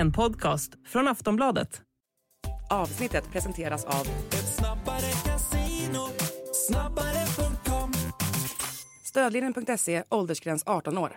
En podcast från Aftonbladet. Avsnittet presenteras av Ett snabbare kasino Snabbare.com Stödlinjen.se, åldersgräns 18 år.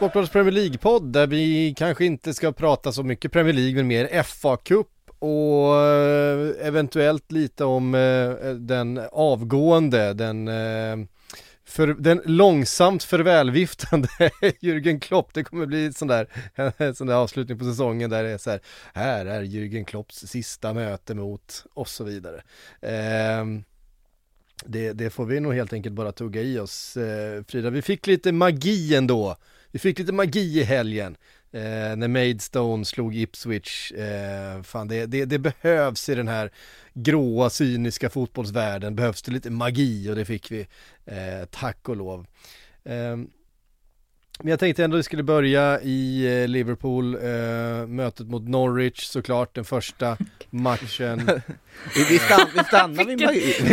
Sportbladets Premier League-podd där vi kanske inte ska prata så mycket Premier League men mer FA-cup och eh, eventuellt lite om eh, den avgående, den eh, för den långsamt förvälviftande Jürgen Klopp, det kommer bli sån där, en sån där avslutning på säsongen där det är så här, här är Jürgen Klopps sista möte mot och så vidare. Ehm, det, det, får vi nog helt enkelt bara tugga i oss. Frida, vi fick lite magi ändå vi fick lite magi i helgen. Eh, när Maidstone slog Ipswich. Eh, fan, det, det, det, behövs i den här gråa, cyniska fotbollsvärlden. Behövs det lite magi och det fick vi. Eh, tack och lov. Ehm, Eh, men jag tänkte ändå att vi skulle börja i eh, Liverpool, äh, mötet mot Norwich såklart, den första matchen. vi, vi, stann, vi stannar vid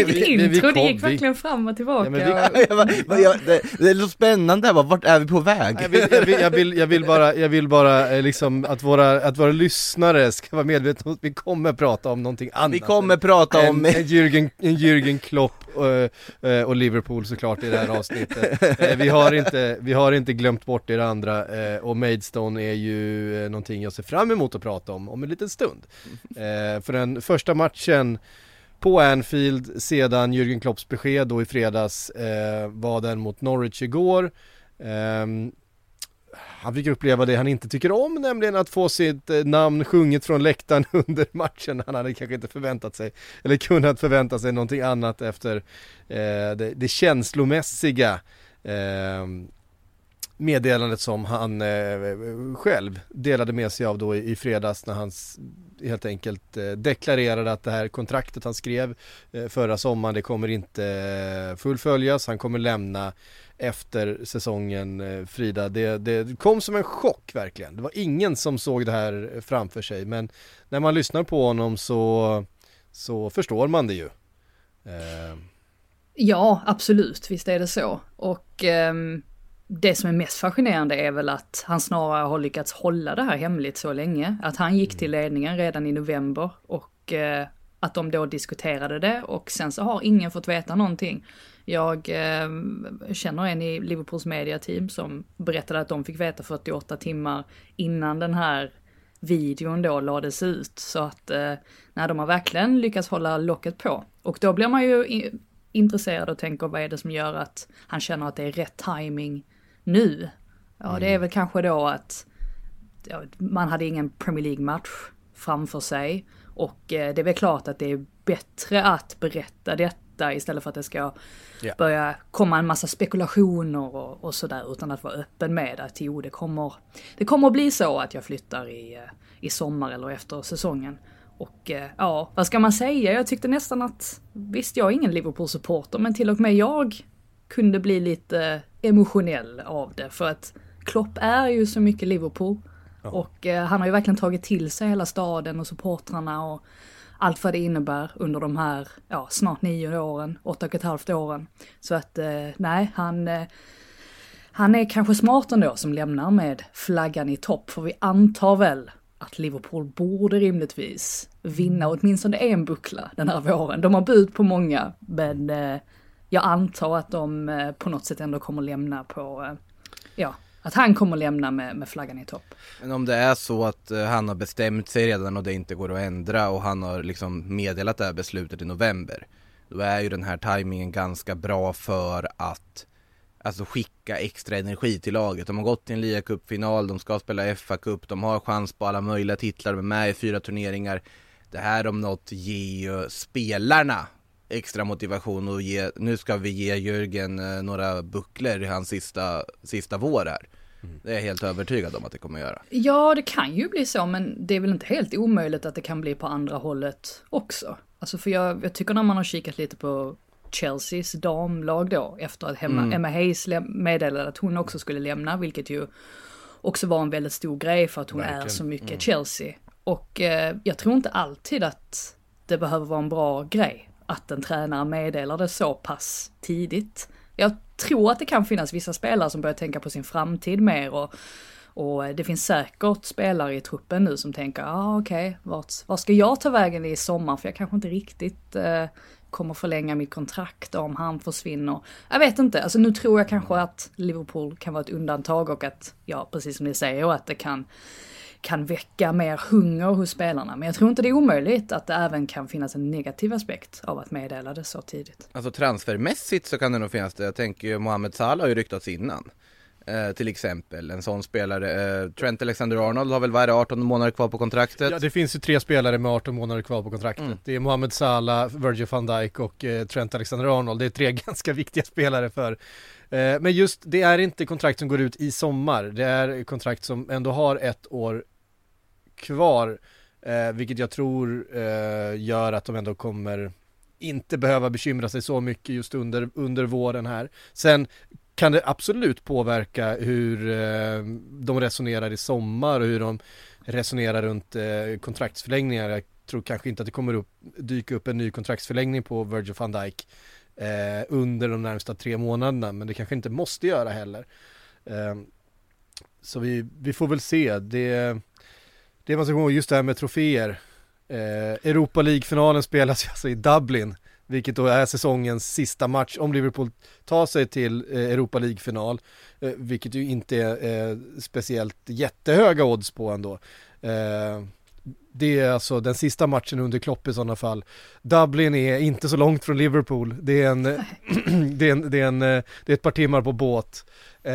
Vilket intro, det gick verkligen fram och tillbaka. Ja, vi, jag, det, det är så spännande, här, vart är vi på väg? Jag vill, jag vill, jag vill, jag vill bara, jag vill bara eh, liksom att våra, att våra lyssnare ska vara medvetna om att vi kommer prata om någonting annat. Vi kommer prata om... En, en, Jürgen, en Jürgen Klopp och, och Liverpool såklart i det här avsnittet. vi, har inte, vi har inte glömt bort det andra och Maidstone är ju någonting jag ser fram emot att prata om om en liten stund. För den första matchen på Anfield sedan Jürgen Klopps besked då i fredags var den mot Norwich igår. Um, han fick uppleva det han inte tycker om, nämligen att få sitt eh, namn sjunget från läktaren under matchen. Han hade kanske inte förväntat sig, eller kunnat förvänta sig någonting annat efter eh, det, det känslomässiga eh, meddelandet som han eh, själv delade med sig av då i, i fredags när han helt enkelt eh, deklarerade att det här kontraktet han skrev eh, förra sommaren det kommer inte eh, fullföljas, han kommer lämna efter säsongen eh, Frida. Det, det kom som en chock verkligen. Det var ingen som såg det här framför sig men när man lyssnar på honom så, så förstår man det ju. Eh. Ja, absolut, visst är det så. Och eh, det som är mest fascinerande är väl att han snarare har lyckats hålla det här hemligt så länge. Att han gick till ledningen redan i november och eh, att de då diskuterade det och sen så har ingen fått veta någonting. Jag eh, känner en i Liverpools mediateam som berättade att de fick veta 48 timmar innan den här videon då lades ut. Så att eh, nej, de har verkligen lyckats hålla locket på. Och då blir man ju intresserad och tänker vad är det som gör att han känner att det är rätt timing nu? Ja, mm. det är mm. väl kanske då att ja, man hade ingen Premier League-match framför sig. Och eh, det är väl klart att det är bättre att berätta detta detta istället för att det ska yeah. börja komma en massa spekulationer och, och sådär utan att vara öppen med att jo det kommer, det kommer att bli så att jag flyttar i, eh, i sommar eller efter säsongen. Och eh, ja, vad ska man säga? Jag tyckte nästan att, visst jag är ingen Liverpool-supporter men till och med jag kunde bli lite emotionell av det för att Klopp är ju så mycket Liverpool. Ja. Och eh, han har ju verkligen tagit till sig hela staden och supportrarna och allt vad det innebär under de här, ja, snart nio åren, åtta och ett halvt åren. Så att, eh, nej, han, eh, han är kanske smart ändå som lämnar med flaggan i topp, för vi antar väl att Liverpool borde rimligtvis vinna åtminstone en buckla den här våren. De har bud på många, men eh, jag antar att de eh, på något sätt ändå kommer lämna på, eh, ja, att han kommer lämna med, med flaggan i topp. Men om det är så att eh, han har bestämt sig redan och det inte går att ändra och han har liksom meddelat det här beslutet i november. Då är ju den här tajmingen ganska bra för att alltså skicka extra energi till laget. De har gått till en ligacupfinal, de ska spela FA-cup, de har chans på alla möjliga titlar, de är med i fyra turneringar. Det här om något ger ju spelarna extra motivation och ge, nu ska vi ge Jörgen eh, några bucklor i hans sista, sista vår här. Det är jag helt övertygad om att det kommer göra. Ja, det kan ju bli så, men det är väl inte helt omöjligt att det kan bli på andra hållet också. Alltså för jag, jag tycker när man har kikat lite på Chelseas damlag då, efter att Emma, Emma Hayes meddelade att hon också skulle lämna, vilket ju också var en väldigt stor grej för att hon är Verkligen. så mycket Chelsea. Och eh, jag tror inte alltid att det behöver vara en bra grej att en tränare meddelar det så pass tidigt. Jag tror att det kan finnas vissa spelare som börjar tänka på sin framtid mer och, och det finns säkert spelare i truppen nu som tänker, ja ah, okej, okay, vart, vart ska jag ta vägen i sommar? För jag kanske inte riktigt eh, kommer förlänga mitt kontrakt om han försvinner. Jag vet inte, alltså nu tror jag kanske att Liverpool kan vara ett undantag och att, ja precis som ni säger, att det kan kan väcka mer hunger hos spelarna. Men jag tror inte det är omöjligt att det även kan finnas en negativ aspekt av att meddela det så tidigt. Alltså transfermässigt så kan det nog finnas det. Jag tänker ju Mohamed Salah har ju ryktats innan. Eh, till exempel en sån spelare. Eh, Trent Alexander-Arnold har väl vad är det, 18 månader kvar på kontraktet. Ja det finns ju tre spelare med 18 månader kvar på kontraktet. Mm. Det är Mohamed Salah, Virgil van Dijk och eh, Trent Alexander-Arnold. Det är tre ganska viktiga spelare för eh, Men just det är inte kontrakt som går ut i sommar. Det är kontrakt som ändå har ett år kvar. Eh, vilket jag tror eh, gör att de ändå kommer inte behöva bekymra sig så mycket just under, under våren här. Sen kan det absolut påverka hur eh, de resonerar i sommar och hur de resonerar runt eh, kontraktsförlängningar. Jag tror kanske inte att det kommer upp, dyka upp en ny kontraktsförlängning på Virgil van Dijk eh, under de närmsta tre månaderna, men det kanske inte måste göra heller. Eh, så vi, vi får väl se. Det, det man ska komma ihåg, just det här med troféer. Eh, Europa League-finalen spelas alltså i Dublin, vilket då är säsongens sista match om Liverpool tar sig till eh, Europa League-final, eh, vilket ju inte är eh, speciellt jättehöga odds på ändå. Eh, det är alltså den sista matchen under Klopp i sådana fall. Dublin är inte så långt från Liverpool. Det är en, det är en, det är en, eh, det är ett par timmar på båt. Eh,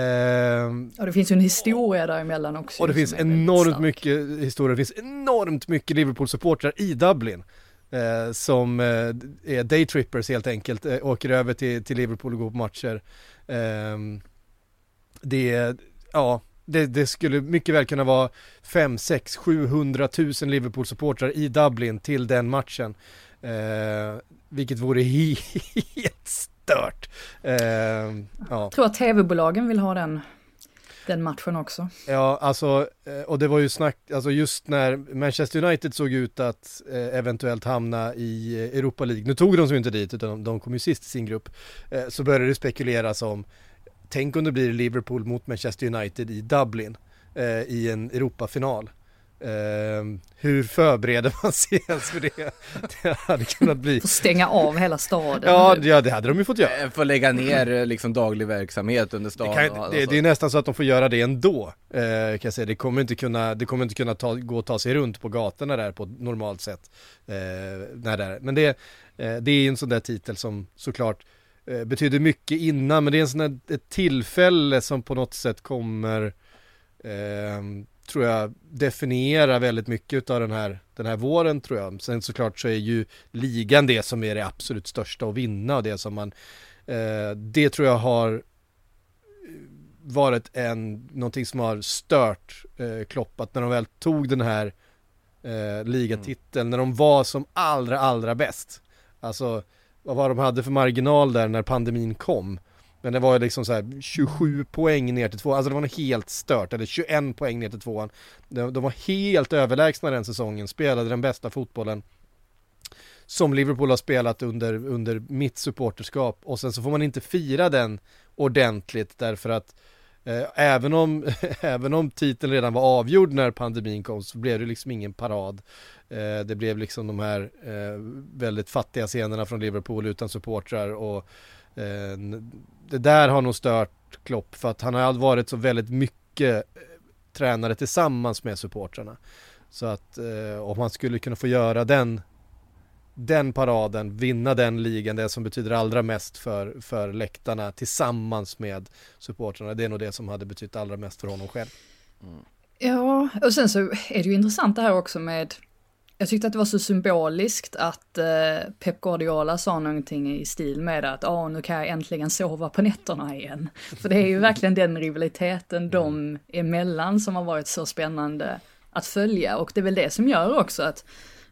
Och det finns ju en historia däremellan också. och det finns enormt mycket historia, det finns enormt mycket Liverpool-supportrar i Dublin. Eh, som eh, är daytrippers helt enkelt, eh, åker över till, till Liverpool och går på matcher. Eh, det, är- ja, det, det skulle mycket väl kunna vara 5, 6, 700 000 Liverpool-supportrar i Dublin till den matchen. Eh, vilket vore helt stört. Eh, ja. Jag tror att tv-bolagen vill ha den, den matchen också. Ja, alltså, eh, och det var ju snack, alltså just när Manchester United såg ut att eh, eventuellt hamna i eh, Europa League, nu tog de sig inte dit utan de, kom ju sist i sin grupp, så började det spekuleras om, tänk om det blir Liverpool mot Manchester United i Dublin eh, i en Europafinal. Eh, hur förbereder man sig ens för det? Det hade kunnat bli, Får stänga av hela staden. ja, ja det hade de ju fått göra. Eh, Får lägga ner eh, liksom daglig verksamhet under Det, staden. kan, och- det, alltså. det är nästan så att de får göra det ändå, eh, kan jag säga. Det kommer inte kunna, det kommer inte kunna ta, gå att ta sig runt på gatorna där på ett normalt sätt. Eh, när det är. Men det, eh, det är en sån där titel som såklart eh, betyder mycket innan, men det är en sån där, ett tillfälle som på något sätt kommer, eh, tror jag, definiera väldigt mycket av den här, den här våren tror jag. Sen såklart så är ju ligan det som är det absolut största att vinna och det som man, eh, det tror jag har varit en, någonting som har stört eh, Klopp, att när de väl tog den här eh, ligatiteln, när de var som allra, allra bäst. Alltså, vad var de hade för marginal där när pandemin kom? Men det var ju liksom så här 27 poäng ner till tvåan, alltså det var något helt stört, eller 21 poäng ner till tvåan. De, de var helt överlägsna den säsongen, spelade den bästa fotbollen som Liverpool har spelat under, under mitt supporterskap och sen så får man inte fira den ordentligt därför att eh, Eh, även, om, även om titeln redan var avgjord när pandemin kom så blev det liksom ingen parad. Eh, det blev liksom de här eh, väldigt fattiga scenerna från Liverpool utan supportrar och det där har nog stört Klopp för att han har varit så väldigt mycket tränare tillsammans med supportrarna. Så att eh, om han skulle kunna få göra den den paraden, vinna den ligan, det som betyder allra mest för, för läktarna tillsammans med supportrarna. Det är nog det som hade betytt allra mest för honom själv. Ja, och sen så är det ju intressant det här också med Jag tyckte att det var så symboliskt att eh, Pep Guardiola sa någonting i stil med att ah, nu kan jag äntligen sova på nätterna igen. För det är ju verkligen den rivaliteten de emellan som har varit så spännande att följa och det är väl det som gör också att,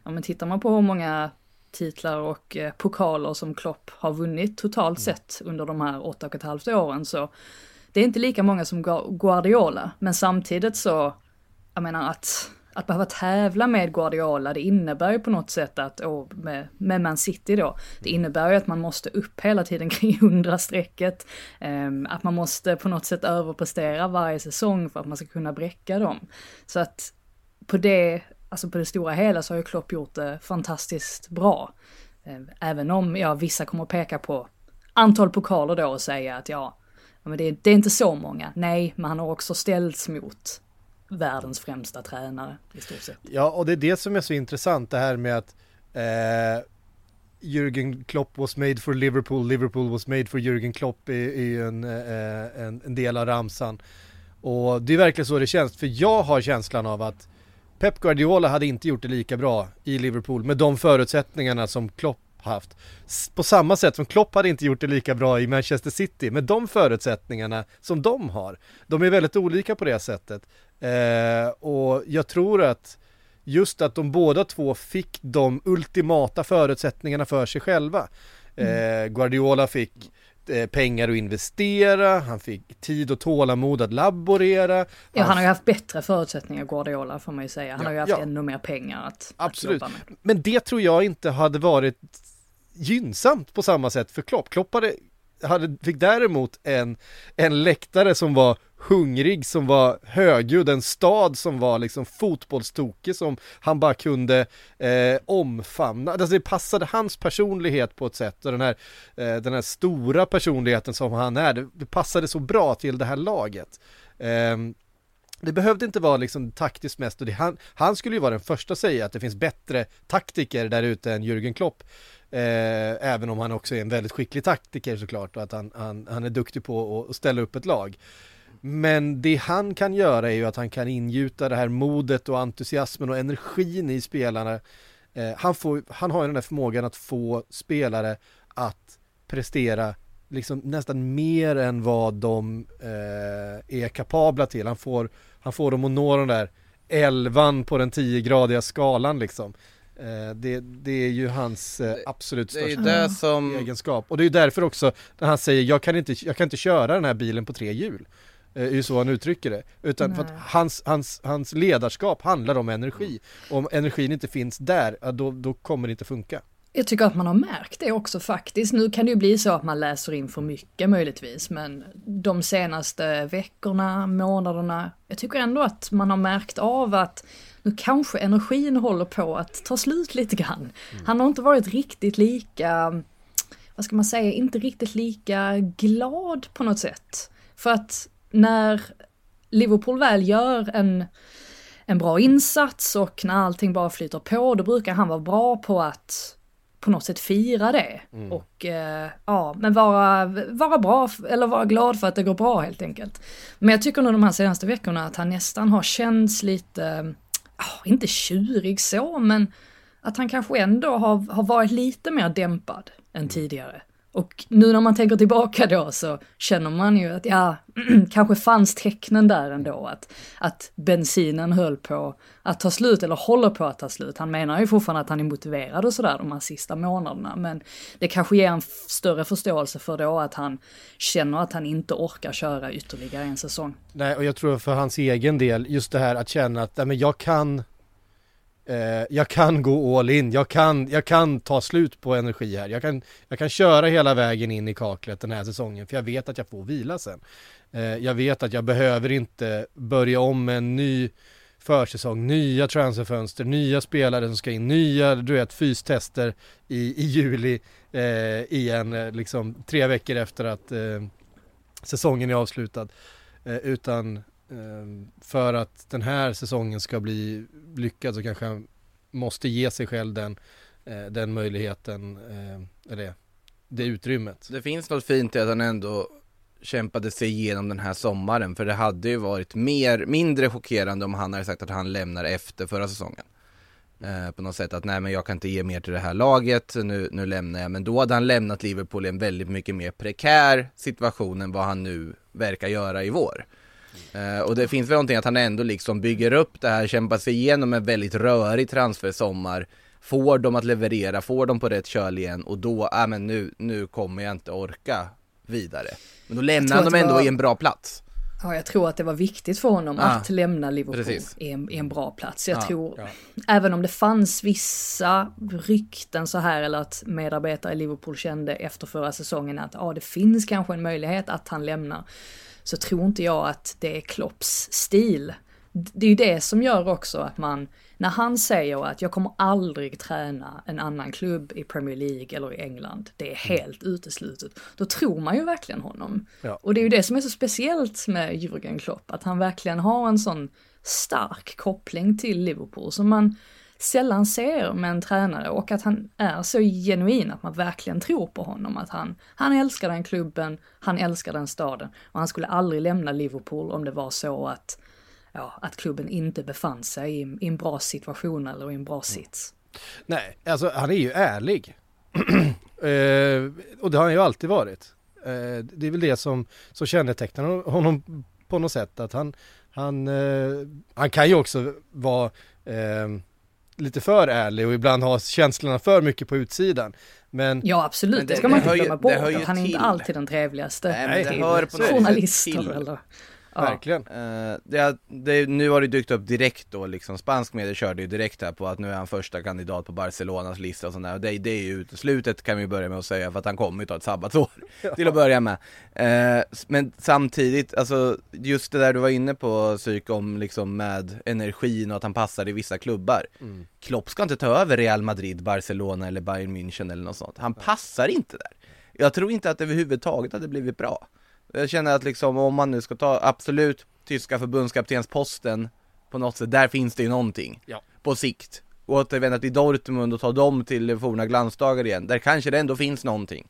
ja men tittar man på hur många titlar och eh, pokaler som Klopp har vunnit totalt sett under de här åtta och ett halvt åren så det är inte lika många som Guardiola, men samtidigt så, jag menar att att behöva tävla med Guardiola, det innebär ju på något sätt att, och med, med Man City då, det innebär ju att man måste upp hela tiden kring 100-strecket, um, att man måste på något sätt överprestera varje säsong för att man ska kunna bräcka dem. Så att på det, alltså på det stora hela så har ju Klopp gjort det fantastiskt bra. Ehm, även om, ja, vissa kommer att peka på antal pokaler då och säga att ja, men det, det är inte så många. Nej, men han har också ställts mot världens främsta tränare i stort sett. Ja, och det är det som är så intressant det här med att eh, Jürgen Klopp was made for Liverpool, Liverpool was made for Jürgen Klopp är, är en, eh, en, en, del av ramsan. Och det är verkligen så det känns, för jag har känslan av att Pep Guardiola hade inte gjort det lika bra i Liverpool med de förutsättningarna som Klopp haft. På samma sätt som Klopp hade inte gjort det lika bra i Manchester City med de förutsättningarna som de har. De är väldigt olika på det sättet. Eh, och jag tror att just att de båda två fick de ultimata förutsättningarna för sig själva. Mm. Eh, Guardiola fick pengar att investera, han fick tid och tålamod att laborera. Ja, han har ju haft bättre förutsättningar Guardiola får man ju säga. Han ja, har ju haft ja. ännu mer pengar att, Absolut. att. Men det tror jag inte hade varit gynnsamt på samma sätt för Klopp. Klopp hade, hade, fick däremot en, en läktare som var hungrig, som var högljudd, en stad som var liksom fotbollstokig som han bara kunde eh, omfamna. Alltså det passade hans personlighet på ett sätt och den här, eh, den här stora personligheten som han är, det, det passade så bra till det här laget. Eh, det behövde inte vara liksom taktiskt mest och det, han, han skulle ju vara den första att säga att det finns bättre taktiker där ute än Jürgen Klopp. Eh, även om han också är en väldigt skicklig taktiker såklart och att han, han, han är duktig på att ställa upp ett lag. Men det han kan göra är ju att han kan ingjuta det här modet och entusiasmen och energin i spelarna. Eh, han, får, han har ju den här förmågan att få spelare att prestera liksom nästan mer än vad de eh, är kapabla till. Han får, han får dem att nå den där elvan på den 10-gradiga skalan liksom. Eh, det, det, är ju hans eh, absolut största det som... egenskap. Och det är ju därför också när han säger jag kan inte, jag kan inte köra den här bilen på tre hjul. Det eh, är ju så han uttrycker det. Utan Nej. för att hans, hans, hans ledarskap handlar om energi. Och om energin inte finns där, då, då kommer det inte funka. Jag tycker att man har märkt det också faktiskt. Nu kan det ju bli så att man läser in för mycket möjligtvis, men de senaste veckorna, månaderna, jag tycker ändå att man har märkt av att nu kanske energin håller på att ta slut lite grann. Mm. Han har inte varit riktigt lika, vad ska man säga, inte riktigt lika glad på något sätt. För att när Liverpool väl gör en, en bra insats och när allting bara flyter på, då brukar han vara bra på att på något sätt fira det. Mm. Och eh, ja, men vara, vara bra, eller vara glad för att det går bra helt enkelt. Men jag tycker nog de här senaste veckorna att han nästan har känts lite, oh, inte tjurig så, men att han kanske ändå har, har varit lite mer dämpad än tidigare. Och nu när man tänker tillbaka då så känner man ju att ja, kanske fanns tecknen där ändå att, att bensinen höll på att ta slut eller håller på att ta slut. Han menar ju fortfarande att han är motiverad och sådär de här sista månaderna men det kanske ger en större förståelse för då att han känner att han inte orkar köra ytterligare en säsong. Nej och jag tror för hans egen del just det här att känna att nej, men jag kan eh, jag kan gå all in, jag kan, jag kan ta slut på energi här. Jag kan, jag kan köra hela vägen in i kaklet den här säsongen för jag vet att jag får vila sen. Eh, jag vet att jag behöver inte börja om med en ny försäsong, nya transferfönster, nya spelare som ska in, nya du vet fystester i, i juli eh, igen, eh, liksom tre veckor efter att eh, säsongen är avslutad. Eh, utan Ehm, för att den här säsongen ska bli lyckad så kanske han måste ge sig själv den, eh, den möjligheten, eh, eller det utrymmet. Det finns något fint i att han ändå kämpade sig igenom den här sommaren för det hade ju varit mer, mindre chockerande om han hade sagt att han lämnar efter förra säsongen. Eh, på något sätt att nej men jag kan inte ge mer till det här laget, nu, nu lämnar jag. Men då hade han lämnat Liverpool i en väldigt mycket mer prekär situation än vad han nu verkar göra i vår. Eh, och det finns väl någonting att han ändå liksom bygger upp det här, kämpar sig igenom en väldigt rörig transfersommar. Får dem att leverera, får dem på rätt köl igen och då, ja äh, men nu, nu kommer jag inte orka vidare. Men då lämnar han dem ändå var... i en bra plats. Ja, jag tror att det var viktigt för honom ah, att lämna Liverpool i en, i en, bra plats. Jag ah, tror, ja. även om det fanns vissa rykten så här, eller att medarbetare i Liverpool kände efter förra säsongen att ja, det finns kanske en möjlighet att han lämnar, så tror inte jag att det är Klopps stil. Det är ju det som gör också att man, när han säger att jag kommer aldrig träna en annan klubb i Premier League eller i England, det är mm. helt uteslutet, då tror man ju verkligen honom. Ja. Och det är ju det som är så speciellt med Jürgen Klopp, att han verkligen har en sån stark koppling till Liverpool som man sällan ser med en tränare och att han är så genuin att man verkligen tror på honom. Att han, han älskar den klubben, han älskar den staden och han skulle aldrig lämna Liverpool om det var så att ja, att klubben inte befann sig i, i en bra situation eller i en bra mm. sits. Nej, alltså han är ju ärlig. eh, och det har han ju alltid varit. Eh, det är väl det som, som kännetecknar honom på något sätt. Att han, han, eh, han kan ju också vara eh, lite för ärlig och ibland ha känslorna för mycket på utsidan. Men, ja absolut, men det, det, ska man inte glömma bort. Han är till. inte alltid den trevligaste. Nej, men det hör på journalister eller Verkligen. Uh, det, det, nu har det dykt upp direkt då liksom, spansk media körde ju direkt här på att nu är han första kandidat på Barcelonas lista och sådär. Det, det är ju uteslutet kan vi börja med att säga för att han kommer ju ta ett sabbatsår ja. till att börja med. Uh, men samtidigt, alltså just det där du var inne på psyk om liksom med energin och att han passar i vissa klubbar. Mm. Klopp ska inte ta över Real Madrid, Barcelona eller Bayern München eller något sånt. Han passar inte där. Jag tror inte att det överhuvudtaget hade blivit bra. Jag känner att liksom om man nu ska ta absolut tyska förbundskaptensposten på något sätt, där finns det ju någonting. Ja. På sikt. Och återvända till Dortmund och ta dem till forna glansdagar igen, där kanske det ändå finns någonting.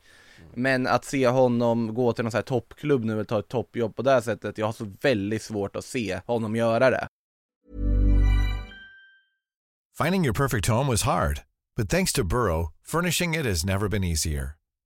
Men att se honom gå till någon sån här toppklubb nu och ta ett toppjobb på det sättet, jag har så väldigt svårt att se honom göra det. Finding your perfect home was hard, but thanks to Burrow, furnishing it has never been easier.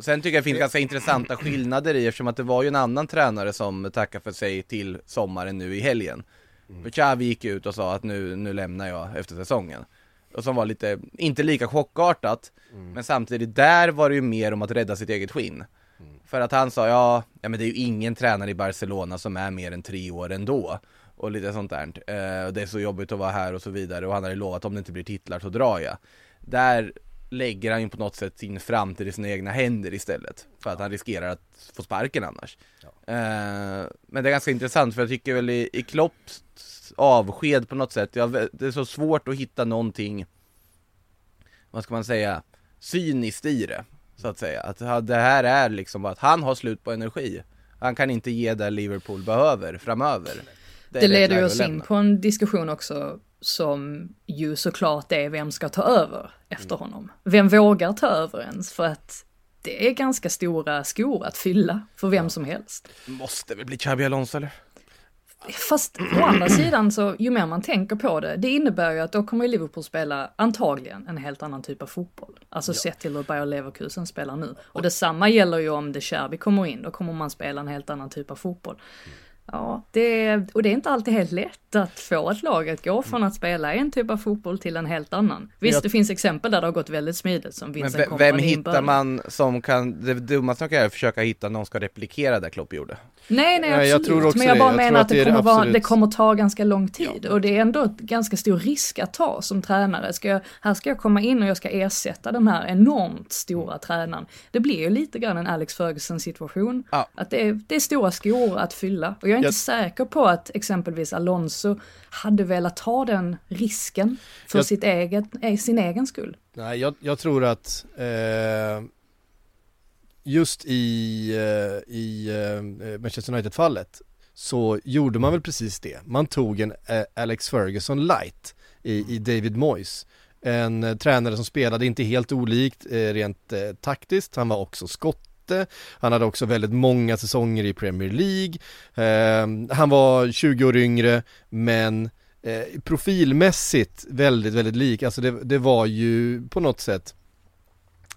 Sen tycker jag det finns ganska intressanta skillnader i eftersom att det var ju en annan tränare som tackade för sig till sommaren nu i helgen. Mm. För Xavi gick ut och sa att nu, nu lämnar jag efter säsongen. Och som var lite, inte lika chockartat, mm. men samtidigt där var det ju mer om att rädda sitt eget skinn. Mm. För att han sa, ja, ja men det är ju ingen tränare i Barcelona som är mer än tre år ändå. Och lite sånt där. Eh, och det är så jobbigt att vara här och så vidare. Och han hade lovat om det inte blir titlar så drar jag. Där lägger han ju på något sätt sin framtid i sina egna händer istället. För att han riskerar att få sparken annars. Ja. Uh, men det är ganska intressant för jag tycker väl i, i Klopps avsked på något sätt, ja, det är så svårt att hitta någonting, vad ska man säga, cyniskt i det. Så att säga. Att det här är liksom att han har slut på energi. Han kan inte ge det Liverpool behöver framöver. Det, det leder oss in på en diskussion också som ju såklart är vem ska ta över efter mm. honom. Vem vågar ta över ens? För att det är ganska stora skor att fylla för vem ja. som helst. Måste väl bli Xabi Alonso eller? Fast å andra sidan så, ju mer man tänker på det, det innebär ju att då kommer Liverpool spela antagligen en helt annan typ av fotboll. Alltså ja. sett till hur Bayer Leverkusen spelar nu. Och detsamma gäller ju om De Cherby kommer in, då kommer man spela en helt annan typ av fotboll. Mm. Ja, det, och det är inte alltid helt lätt att få ett lag att gå från att spela en typ av fotboll till en helt annan. Visst, jag... det finns exempel där det har gått väldigt smidigt som Vincent Men vem hittar man som kan, det dummaste man kan göra är att försöka hitta någon som ska replikera det Klopp gjorde. Nej, nej, absolut. Jag tror också men jag bara det. menar jag att, det, kommer vara, det kommer ta ganska lång tid ja. och det är ändå ett ganska stor risk att ta som tränare. Ska jag, här ska jag komma in och jag ska ersätta den här enormt stora mm. tränaren. Det blir ju lite grann en Alex Ferguson situation. Ja. Att det är, det är stora skor att fylla. Och jag är inte jag... säker på att exempelvis Alonso hade velat ta den risken för jag... sitt eget, eh, sin egen skull. Nej, jag, jag tror att eh just i, eh, i eh, Manchester United-fallet så gjorde man väl precis det. Man tog en eh, Alex Ferguson light i, i David Moyes. En eh, tränare som spelade inte helt olikt rent taktiskt, han var också skotte, han hade också väldigt många säsonger i Premier League, eh, han var 20 år yngre men eh, profilmässigt väldigt, väldigt lik, alltså det, det var ju på något sätt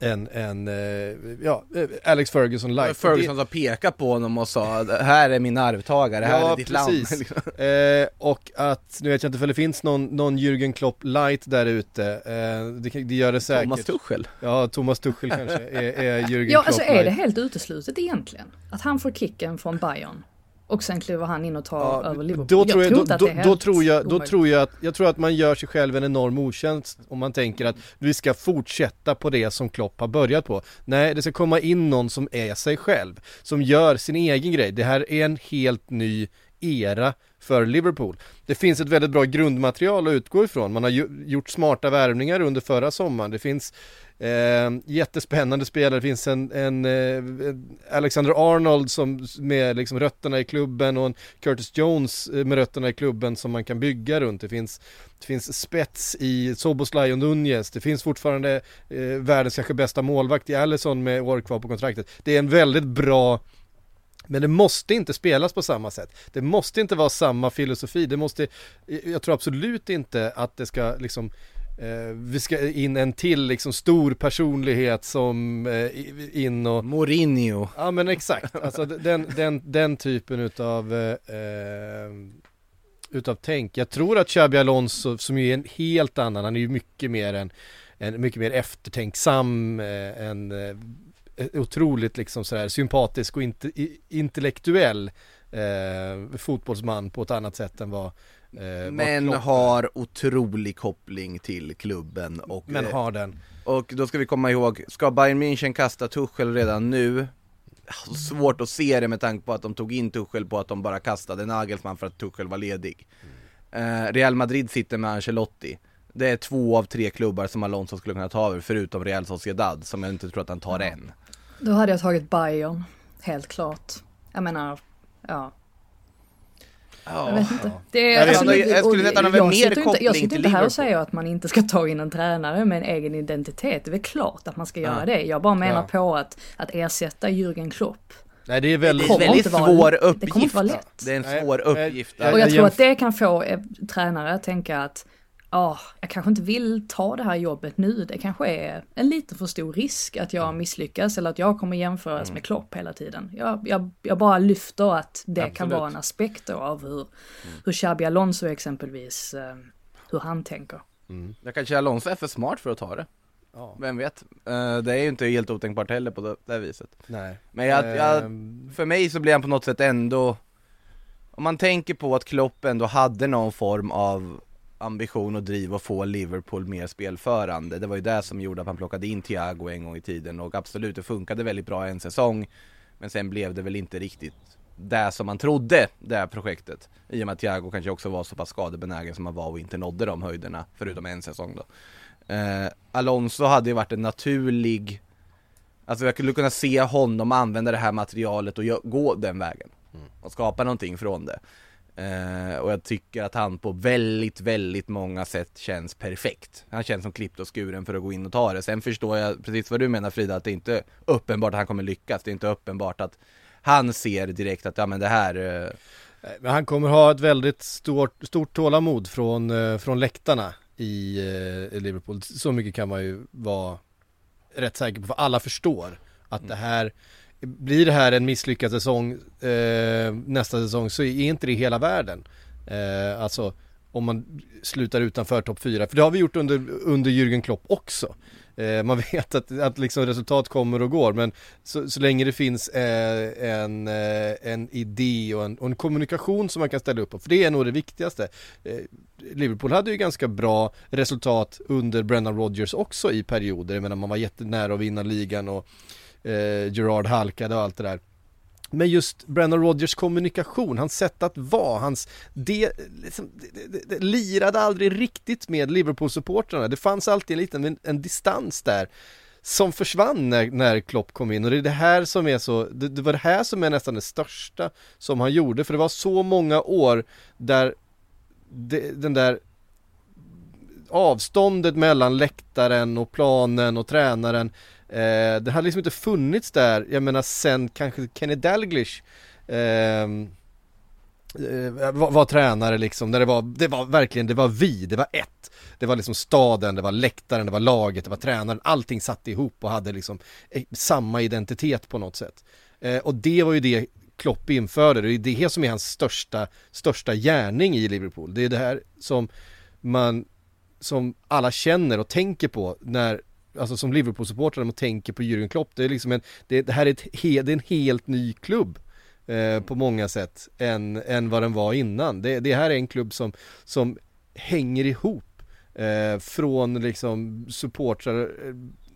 en, en eh, ja, eh, Alex Ferguson live. Ferguson som pekade på honom och sa här är min arvtagare, här Ja, är ditt precis. land. Eh, och att, nu vet jag inte för det finns någon, någon Jürgen Klopp light där ute, eh, det, det gör det säkert. Thomas Tuchel. Ja, Thomas Tuchel kanske är, är Jürgen Ja, Klopp alltså är light. det helt uteslutet egentligen? Att han får kicken från Bayern och sen kliver han in och tar över Liverpool. Då tror jag, inte då, då, då tror jag, då tror jag att, jag tror att man gör sig själv en enorm otjänst om man tänker att vi ska fortsätta på det som Klopp har börjat på. Nej, det ska komma in någon som är sig själv, som gör sin egen grej. Det här är en helt ny era för Liverpool. Det finns ett väldigt bra grundmaterial att utgå ifrån. Man har ju, gjort smarta värvningar under förra sommaren. Det finns eh, jättespännande spelare. Det finns en, en eh, Alexander Arnold som med liksom rötterna i klubben och en Curtis Jones eh, med rötterna i klubben som man kan bygga runt. Det finns, det finns spets i Soboslaj och Nunez. Det finns fortfarande eh, världens kanske bästa målvakt i Allison med år kvar på kontraktet. Det är en väldigt bra men det måste inte spelas på samma sätt. Det måste inte vara samma filosofi. Det måste, eh, jag tror absolut inte att det ska liksom eh, vi ska in en till liksom stor personlighet som eh, in och Mourinho. Ja men exakt, alltså den, den, den typen utav eh, eh, utav tänk. Jag tror att Xabi Alonso som ju är en helt annan, han är ju mycket mer en, en mycket mer eftertänksam, eh, en eh, otroligt liksom sådär sympatisk och inte, intellektuell eh, fotbollsman på ett annat sätt än vad eh, Men har otrolig koppling till klubben och, men eh, har den. och då ska vi komma ihåg, ska Bayern München kasta Tuchel redan nu? Svårt att se det med tanke på att de tog in Tuchel på att de bara kastade Nagelsmann för att Tuchel var ledig. Eh, Real Madrid sitter med Ancelotti. Det är två av tre klubbar som Alonso skulle kunna ta över, förutom Real Sociedad, som jag inte tror att han tar än. Då hade jag tagit Bayern, helt klart. Jag menar, ja. Jag vet inte. Det är, Jag vet alltså, det- jag skulle nästan ha jag mer sitter inte, Jag sitter inte här och säger att man inte ska ta in en tränare med en egen identitet. Det är väl klart att man ska göra det. Jag bara menar Ja. på att, att ersätta Jürgen Klopp. Nej det är Det väldigt, en kommer väldigt inte vara- svår det kommer inte uppgift. vara lätt. Det är en svår nej, uppgift. jag- Och jag jag tror att det kan få eh, tränare att tänka att ja, jag kanske inte vill ta det här jobbet nu. Det kanske är en lite för stor risk att Mm. jag misslyckas eller att jag kommer jämföras med Klopp hela tiden. Jag, jag, jag bara lyfter att det kan Absolut. vara en aspekt av hur, hur Xabi Alonso exempelvis, eh, hur han tänker. Jag kanske Alonso är för smart för att ta det. Ja. Vem vet? Eh, det är ju inte helt otänkbart heller på det, det här viset. nej. Men jag, jag, Ehm, för mig så blir han på något sätt ändå Om man tänker på att Klopp ändå hade någon form av ambition och driv att få Liverpool mer spelförande. Det var ju det som gjorde att han plockade in Thiago en gång i tiden och absolut det funkade väldigt bra en säsong. Men sen blev det väl inte riktigt det som man trodde, det här projektet. I och med att Thiago kanske också var så pass skadebenägen som han var och inte nådde de höjderna förutom en säsong då. Eh, Alonso hade ju varit en naturlig Alltså jag skulle kunna se honom använda det här materialet och gå den vägen. Och skapa någonting från det. Eh, och jag tycker att han på väldigt, väldigt många sätt känns perfekt. Han känns som klippt och skuren för att gå in och ta det. Sen förstår jag precis vad du menar Frida, att det inte är uppenbart att han kommer lyckas. Det är inte uppenbart att han ser direkt att ja men det här eh, Nej, Men han kommer ha ett väldigt stort, stort tålamod från, eh, från läktarna i eh, Liverpool. Så mycket kan man ju vara rätt säker på, för alla förstår att det här blir det här en misslyckad säsong eh, nästa säsong så är inte det hela världen. Eh, alltså om man slutar utanför topp 4, för det har vi gjort under, under Jürgen Klopp också. Eh, man vet att, att liksom resultat kommer och går men så, så länge det finns eh, en, eh, en idé och en, och en kommunikation som man kan ställa upp på, för det är nog det viktigaste. Eh, Liverpool hade ju ganska bra resultat under Brendan Rodgers också i perioder, jag menar man var jättenära att vinna ligan och eh, Gerard halkade och allt det där. Men just Brendan Rodgers kommunikation, hans sätt att vara, hans, det, liksom, det, det, det lirade aldrig riktigt med Liverpool-supportrarna. Det fanns alltid en liten en, en distans där som försvann när, när Klopp kom in och det är det här som är så, det, det var det här som är nästan det största som han gjorde för det var så många år där det, den där avståndet mellan läktaren och planen och tränaren eh, Det hade liksom inte funnits där, jag menar sen kanske Kenny Dalglish ehm, eh, var, var, tränare liksom, när det var, det var verkligen, det var vi, det var ett. Det var liksom staden, det var läktaren, det var laget, det var tränaren, allting satt ihop och hade liksom eh, samma identitet på något sätt. Eh, och det var ju det Klopp införde, det är det som är hans största, största gärning i Liverpool. Det är det här som man, som alla känner och tänker på när Alltså som Liverpool-supportrar och tänker på Jürgen Klopp, det är liksom en, det, det här är, ett, det är en helt ny klubb eh, på många sätt än, än vad den var innan. Det, det här är en klubb som, som hänger ihop eh, från liksom supportrar eh,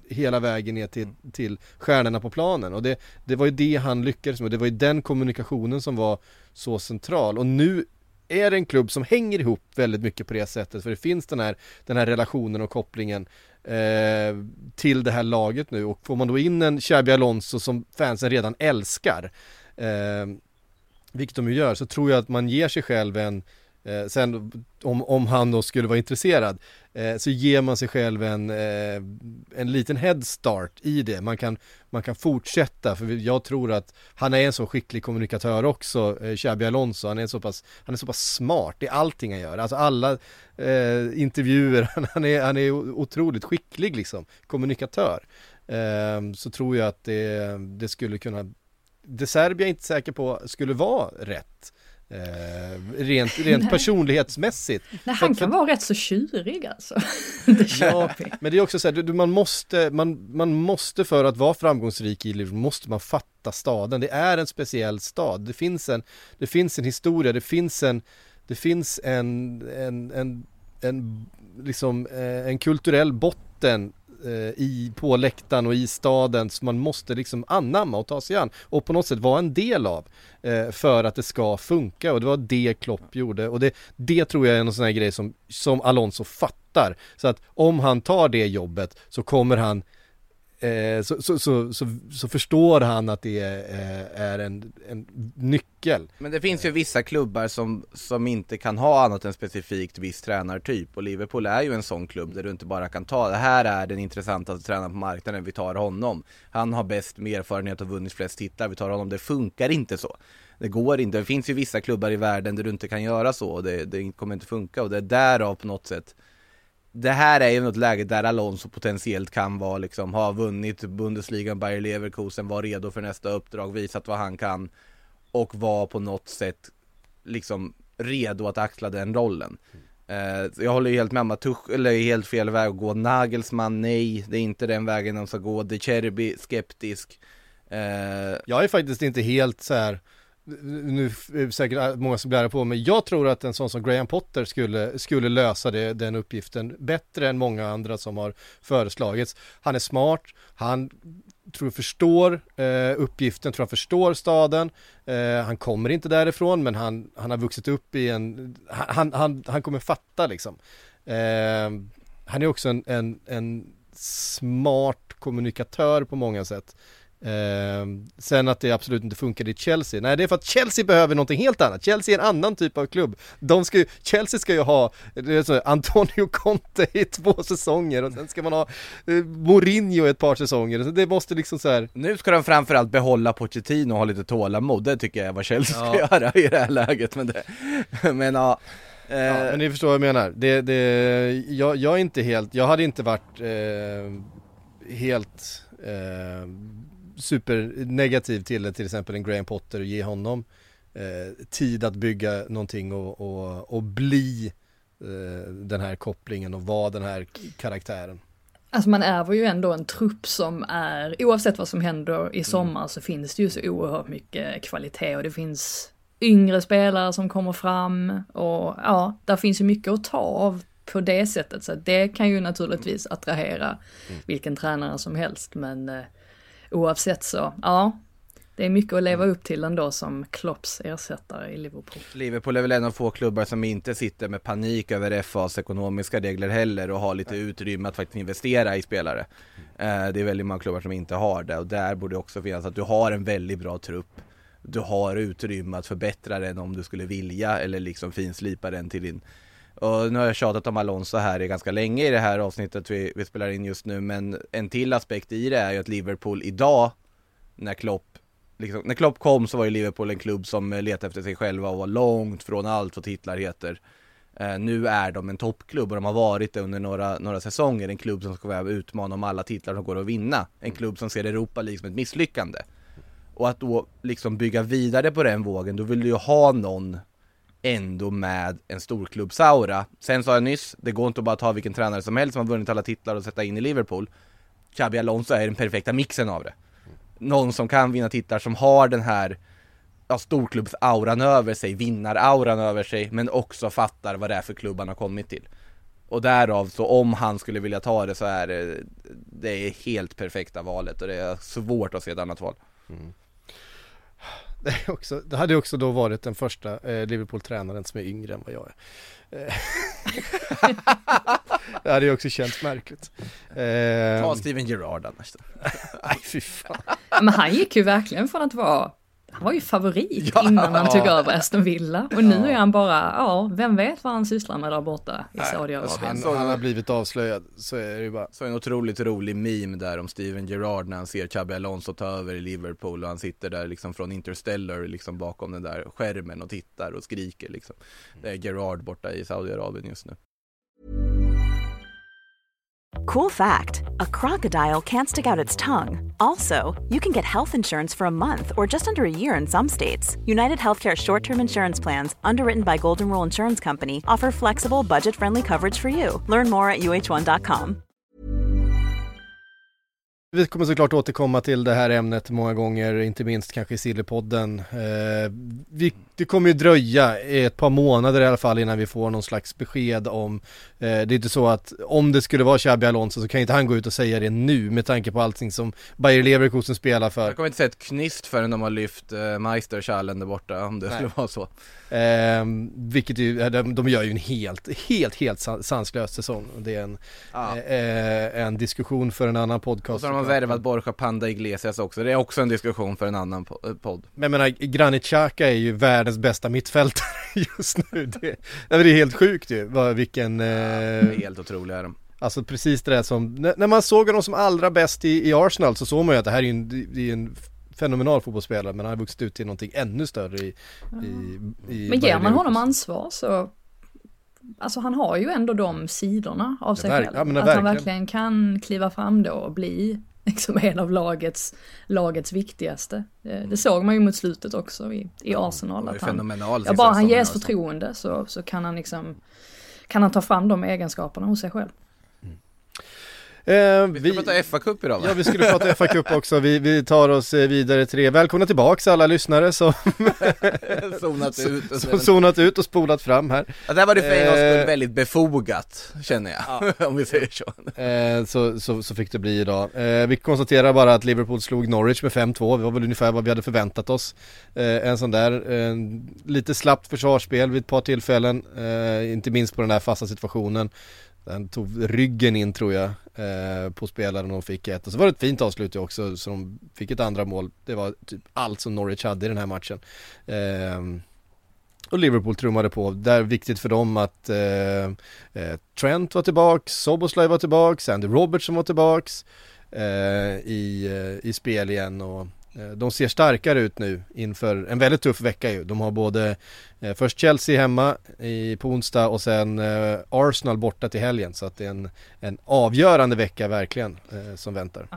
hela vägen ner till, till stjärnorna på planen. Och det, det var ju det han lyckades med, det var ju den kommunikationen som var så central. Och nu är det en klubb som hänger ihop väldigt mycket på det sättet för det finns den här, den här relationen och kopplingen eh, till det här laget nu. Och får man då in en Xabi Alonso som fansen redan älskar eh, vilket de ju gör, så tror jag att man ger sig själv en Eh, sen om, om han då skulle vara intresserad eh, så ger man sig själv en, eh, en liten headstart i det. Man kan, man kan fortsätta för jag tror att han är en så skicklig kommunikatör också, eh, Xabi Alonso. Han är, så pass, han är så pass smart i allting han gör. Alltså alla eh, intervjuer, han är, han är otroligt skicklig liksom, kommunikatör. Eh, så tror jag att det, det skulle kunna det Serbia är inte säker på skulle vara rätt. Eh, rent, rent personlighetsmässigt. Nej, han kan för, vara rätt så tjurig alltså. ja, men det är också så här, man måste, man, man måste för att vara framgångsrik i livet, måste man fatta staden. Det är en speciell stad. Det finns en, det finns en historia, det finns en, det finns en, en, en, en liksom eh, en kulturell botten Eh, i, på läktaren och i staden som man måste liksom anamma och ta sig an och på något sätt vara en del av eh, för att det ska funka och det var det Klopp gjorde och det, det tror jag är en sån här grej som, som Alonso fattar. Så att om han tar det jobbet så kommer han Eh, så, så, så, så, förstår han att det eh, är, en, en, nyckel. Men det finns ju vissa klubbar som, som inte kan ha annat än specifikt viss tränartyp och Liverpool är ju en sån klubb där du inte bara kan ta det här är den intressantaste tränaren på marknaden, vi tar honom. Han har bäst med erfarenhet och vunnit flest titlar, vi tar honom. Det funkar inte så. Det går inte. Det finns ju vissa klubbar i världen där du inte kan göra så och det, det kommer inte funka och det är därav på något sätt det här är ju något läge där Alonso potentiellt kan vara liksom, ha vunnit Bundesliga, Bayer Leverkusen, vara redo för nästa uppdrag, visat vad han kan och vara på något sätt liksom redo att axla den rollen. Mm. jag håller ju helt med om att Tuchel är helt fel väg att gå. Nagelsmann, nej, det är inte den vägen de ska gå. De Cherby, skeptisk. Uh, jag är faktiskt inte helt så här nu är det säkert många som blir arga på men jag tror att en sån som Graham Potter skulle, skulle lösa det, den uppgiften bättre än många andra som har föreslagits. Han är smart, han tror jag förstår eh, uppgiften, tror han förstår staden. Eh, han kommer inte därifrån men han, han har vuxit upp i en, han, han, han kommer fatta liksom. Eh, han är också en, en, en smart kommunikatör på många sätt. Eh, sen att det absolut inte funkar i Chelsea, nej det är för att Chelsea behöver någonting helt annat. Chelsea är en annan typ av klubb. De ska ju, Chelsea ska ju ha så, Antonio Conte i två säsonger och sen ska man ha eh, Mourinho i ett par säsonger. Så det måste liksom så här... Nu ska de framförallt behålla Pochettino och ha lite tålamod, det tycker jag är vad Chelsea ska ja. göra i det här läget. Men, det, men ja. Eh... ja, men ni förstår vad jag menar. Det, det, jag, jag är inte helt, jag hade inte varit eh, helt eh, supernegativ till till exempel en Graham Potter och ge honom eh, tid att bygga någonting och, och, och bli eh, den här kopplingen och vara den här karaktären. Alltså man ärver ju ändå en trupp som är, oavsett vad som händer i sommar mm. så finns det ju så oerhört mycket kvalitet och det finns yngre spelare som kommer fram och ja, där finns ju mycket att ta av på det sättet så det kan ju naturligtvis attrahera mm. vilken tränare som helst men eh, oavsett så, ja. det är mycket att leva upp till ändå som Klopps ersättare i Liverpool. Liverpool är väl en av få klubbar som inte sitter med panik över FAs ekonomiska regler heller och har lite utrymme att faktiskt investera i spelare. Eh, det är väldigt många klubbar som inte har det och där borde det också finnas att du har en väldigt bra trupp. Du har utrymme att förbättra den om du skulle vilja eller liksom finslipa den till din och nu har jag tjatat om Alonso här i ganska länge i det här avsnittet vi, vi spelar in just nu men en till aspekt i det är ju att Liverpool idag när Klopp liksom, när Klopp kom så var ju Liverpool en klubb som letade efter sig själva och var långt från allt vad titlar heter. Eh, nu är de en toppklubb och de har varit det under några, några säsonger. En klubb som ska vara utmana om alla titlar som går att vinna. En klubb som ser Europa League som ett misslyckande. Och att då liksom bygga vidare på den vågen, då vill du ju ha någon ändå med en storklubbsaura. Sen sa jag nyss, det går inte att bara ta vilken tränare som helst som har vunnit alla titlar och sätta in i Liverpool. Xabi Alonso är den perfekta mixen av det. Någon som kan vinna titlar, som har den här ja, storklubbsauran över sig, vinnarauran över sig, men också fattar vad det är för klubb han har kommit till. Och därav, så om han skulle vilja ta det så är det, det är helt perfekta valet och det är svårt att se ett annat val. Mm. Det, också, det hade också då varit den första eh, Liverpool-tränaren som är yngre än vad jag är. Eh. det hade ju också känts märkligt. Eh, Ta Steven Gerrard annars då. Nej fy fan. Men han gick ju verkligen från att vara han var ju favorit ja. innan han tog över Aston Villa och nu är han bara, ja, vem vet vad han sysslar med där borta i Saudiarabien. Han, han har blivit avslöjad, så är det ju bara. Så en otroligt rolig meme där om Steven Gerrard när han ser Xabi Alonso ta över i Liverpool och han sitter där liksom från Interstellar liksom bakom den där skärmen och tittar och skriker liksom. Det är Gerrard borta i Saudiarabien just nu. Cool fact a crocodile can't stick out its tongue. Also, you can get health insurance for a month or just under a year in some states. United Healthcare short term insurance plans, underwritten by Golden Rule Insurance Company, offer flexible, budget friendly coverage for you. Learn more at uh1.com. Vi kommer såklart återkomma till det här ämnet många gånger, inte minst kanske i Sillypodden. Eh, vi, det kommer ju dröja ett par månader i alla fall innan vi får någon slags besked om eh, Det är inte så att om det skulle vara Xabi Alonso så kan inte han gå ut och säga det nu med tanke på allting som Bayer Leverkusen spelar för. Jag kommer inte säga ett knyst förrän de har lyft eh, Meisterschalen där borta om det Nej. skulle vara så. Eh, vilket ju, de, de gör ju en helt, helt, helt sanslös säsong. Det är en, ah. eh, en diskussion för en annan podcast. Och så har de värvat Borja Panda Iglesias också. Det är också en diskussion för en annan eh, podd. Men jag menar, Granit Xhaka är ju världens bästa mittfältare just nu. Det, det är helt sjukt ju, vilken... Eh, ja, helt otroliga är de. Alltså precis det där som, när man såg honom som allra bäst i, i Arsenal så såg man ju att det här är en, det är en fenomenal fotbollsspelare men han har vuxit ut till någonting ännu större i, i, i Men ger man honom ansvar så Alltså han har ju ändå de sidorna av sig själv. Ja, att verkligen. han verkligen kan kliva fram då och bli liksom en av lagets, lagets viktigaste. Det såg man ju mot slutet också i, i Arsenal. Att han, ja, bara han ges förtroende så, så kan han liksom kan han ta fram de egenskaperna hos sig själv. Eh, vi ska prata FA-cup idag va? Ja vi skulle prata FA-cup också, vi, vi tar oss eh, vidare till det. Välkomna tillbaks alla lyssnare som zonat ut och som zonat ut och spolat fram här. Ja, där var det för en gångs skull eh, väldigt befogat, känner jag, ja. om vi säger så. Eh, så, så. Så fick det bli idag. Eh, vi konstaterar bara att Liverpool slog Norwich med 5-2, det var väl ungefär vad vi hade förväntat oss. Eh, en sån där, lite slappt försvarsspel vid ett par tillfällen, inte minst på den där fasta situationen. Den tog ryggen in tror jag eh, på spelaren och fick ett. Och så var det ett fint avslut också så de fick ett andra mål. Det var typ allt som Norwich hade i den här matchen. Eh, och Liverpool trummade på. Det är viktigt för dem att eh, eh Trent var tillbaks, Soboslaj var tillbaks, Andy Robertson var tillbaks eh, i, eh, i spel igen och de ser starkare ut nu inför en väldigt tuff vecka ju. De har både eh, först Chelsea hemma i, på onsdag och sen eh, Arsenal borta till helgen. Så att det är en, en avgörande vecka verkligen eh, som väntar.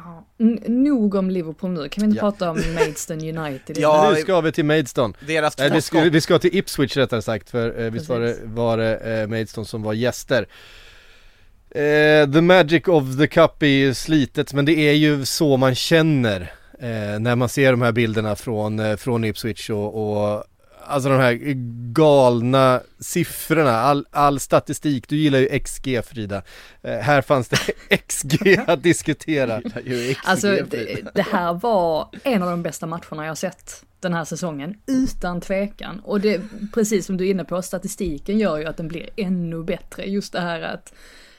Nog om Liverpool nu, kan vi inte ja. prata om Maidstone United? ja, nu ska vi till Maidstone. Deras eh, vi, ska, vi ska till Ipswich rättare sagt, för eh, visst var det, var det eh, Maidstone som var gäster. the magic of the cup är ju slitet men det är ju så man känner eh, när man ser de här bilderna från, eh, från Ipswich och, och Alltså de här galna siffrorna, all, all statistik, du gillar ju XG Frida. Eh, här fanns det XG att diskutera. Alltså det, det här var en av de bästa matcherna jag sett den här säsongen, utan tvekan. Och det, precis som du är inne på, statistiken gör ju att den blir ännu bättre. Just det här att,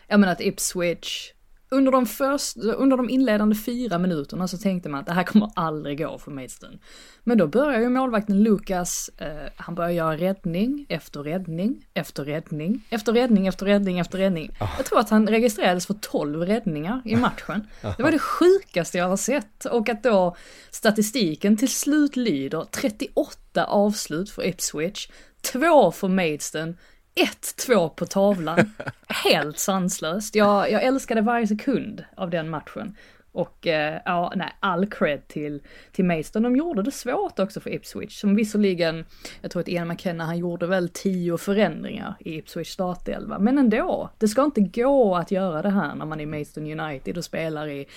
jag menar att Ipswich under de, först, under de inledande fyra minuterna så tänkte man att det här kommer aldrig gå för Maidstone. Men då börjar ju målvakten Lukas, eh, han börjar göra räddning efter räddning, efter räddning, efter räddning, efter räddning, efter räddning. Oh. Jag tror att han registrerades för 12 räddningar i matchen. Det var det sjukaste jag har sett. Och att då statistiken till slut lyder 38 avslut för Ipswich, två för Maidstone, 1-2 på tavlan. Helt sanslöst. Jag, jag älskade varje sekund av den matchen. Och eh, ja, nej, all cred till, till Maidstone. De gjorde det svårt också för Ipswich, som visserligen, jag tror att Ian McKenna, han gjorde väl tio förändringar i Ipswich startelva, men ändå, det ska inte gå att göra det här när man är Maidstone United och spelar i,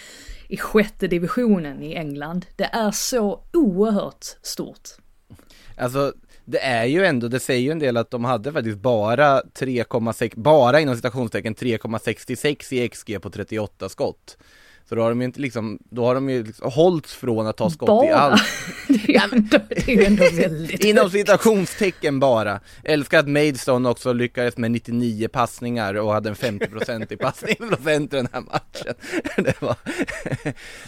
i sjätte divisionen i England. Det är så oerhört stort. Alltså, det är ju ändå, det säger ju en del att de hade faktiskt bara 3,6, bara inom citationstecken 3,66 i XG på 38 skott. Så då har de ju inte liksom, då har de ju liksom hållits från att ta skott bara. i allt. det är ändå, det är ändå väldigt Inom citationstecken bara. Älskar att Maidstone också lyckades med 99 passningar och hade en 50% i passningsprocent i den här matchen. det var,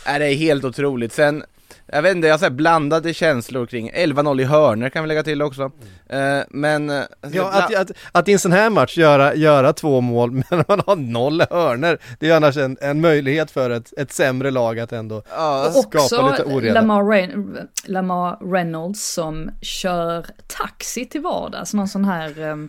är det är helt otroligt. Sen jag vet inte, jag har blandade känslor kring 11-0 i hörner kan vi lägga till också. Mm. Uh, men... Uh, ja, att, att, att, i en sån här match göra, göra två mål men man har noll hörner, det är annars en, en möjlighet för ett, ett sämre lag att ändå uh, skapa också lite oreda. Lamar, Reyn Lamar Reynolds som kör taxi till vardags, någon sån här um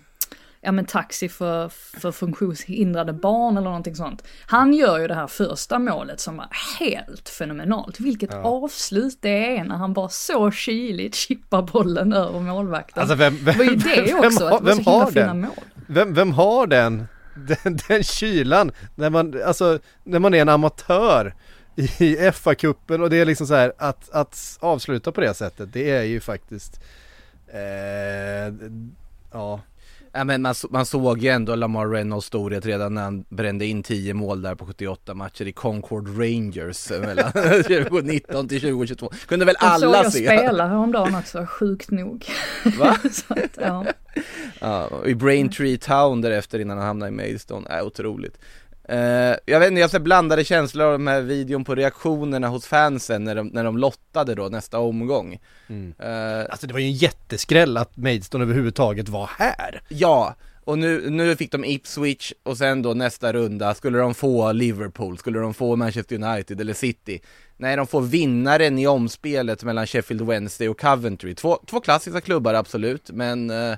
ja men taxi för, för funktionshindrade barn eller någonting sånt. Han gör ju det här första målet som var helt fenomenalt. Vilket ja. avslut det är när han bara så kyligt chippar bollen över målvakten. Alltså vem, vem, det var ju det vem, också, vem, att det var så himla fina mål. Vem, vem har den, den, den kylan när man, alltså, när man är en amatör i FA-cupen och det är liksom så här att, att avsluta på det sättet, det är ju faktiskt eh, Ja Ja men man, man såg ju ändå Lamar Reynolds storhet redan när han brände in 10 mål där på 78 matcher i Concord Rangers mellan 2019 till 2022. Kunde väl alla se. Jag såg jag spela häromdagen också, sjukt nog. Va? att, ja. ja, i Braintree Town därefter innan han hamnade i Maidstone, är otroligt. Uh, jag vet inte, jag har blandade känslor av de här videon på reaktionerna hos fansen när de, när de lottade då nästa omgång. Mm. Uh, alltså det var ju en jätteskräll att Maidstone överhuvudtaget var här. Ja, och nu, nu fick de Ipswich och sen då nästa runda, skulle de få Liverpool, skulle de få Manchester United eller City? Nej, de får vinnaren i omspelet mellan Sheffield Wednesday och Coventry. Två, två klassiska klubbar absolut, men uh,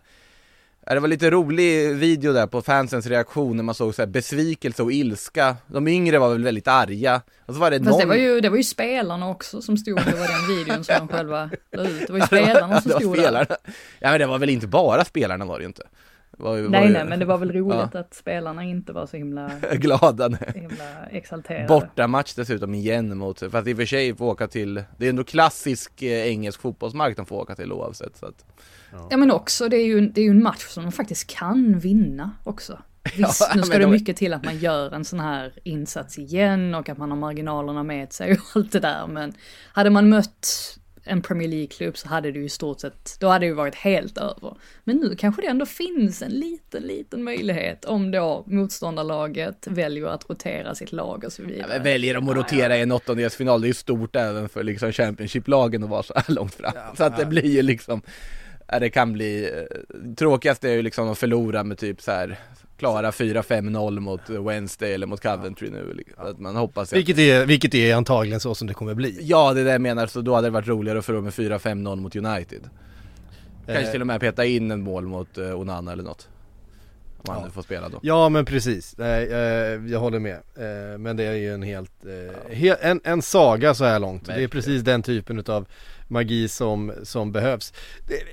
det var lite rolig video där på fansens reaktion när man såg så här besvikelse och ilska. De yngre var väl väldigt arga. Och så var det Fast någon... det var ju, det var ju spelarna också som stod, det var den videon som de själva la ut. Det var ju spelarna som stod spelarna. där. Ja men det var väl inte bara spelarna var det ju inte. Var, var nej, ju... nej, men det var väl roligt ja. att spelarna inte var så himla glada. Nej. Så himla exalterade. Bortamatch dessutom igen mot, fast i och för sig får åka till, det är ändå klassisk eh, engelsk fotbollsmark de får åka till oavsett. Så att... ja. ja men också, det är, ju, det är ju en match som de faktiskt kan vinna också. Visst, ja, nu ska det de... mycket till att man gör en sån här insats igen och att man har marginalerna med sig och allt det där. Men hade man mött en Premier League-klubb så hade det ju i stort sett, då hade det ju varit helt över. Men nu kanske det ändå finns en liten, liten möjlighet om då motståndarlaget väljer att rotera sitt lag och så vidare. Ja, väljer de att rotera i en åttondelsfinal, det är ju stort även för liksom Championship-lagen att vara så här långt fram. Ja, så att det blir ju liksom, det kan bli, eh, tråkigast är ju liksom att förlora med typ så här klara 4-5-0 mot Wednesday eller mot Coventry nu. Liksom. Att man hoppas vilket, är, vilket är antagligen så som det kommer bli. Ja, det är det jag menar, så då hade det varit roligare att förlora med 4-5-0 mot United. Kanske eh. till och med peta in en mål mot uh, Onana eller något. Om han ja. får spela då. Ja men precis, Nej, eh, jag håller med. Eh, men det är ju en helt, eh, he en, en saga så här långt. Verkligen. Det är precis den typen utav magi som, som behövs.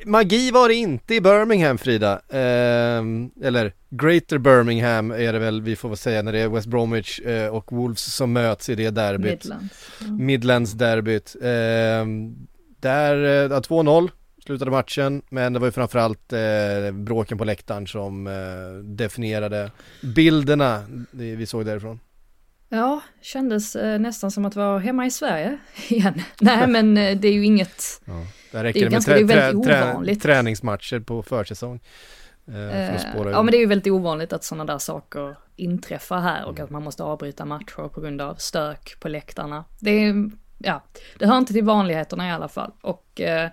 Magi var det inte i Birmingham Frida, eh, eller Greater Birmingham är det väl vi får väl säga när det är West Bromwich eh, och Wolves som möts i det derbyt. Midlands. Mm. Midlands derbyt. Eh, där, eh, 2-0 slutade matchen, men det var ju framförallt eh, bråken på läktaren som eh, definierade bilderna vi såg därifrån. Ja, kändes eh, nästan som att vara hemma i Sverige igen. Nej men eh, det är ju inget... Ja, där räcker Det är det, ganska- med det är trä, väldigt trä, ovanligt. träningsmatcher på försäsong. Eh, för ja men det är ju väldigt ovanligt att sådana där saker inträffar här Mm. och att man måste avbryta matcher på grund av stök på läktarna. Det är, ja, det hör inte till vanligheterna i alla fall. Och eh,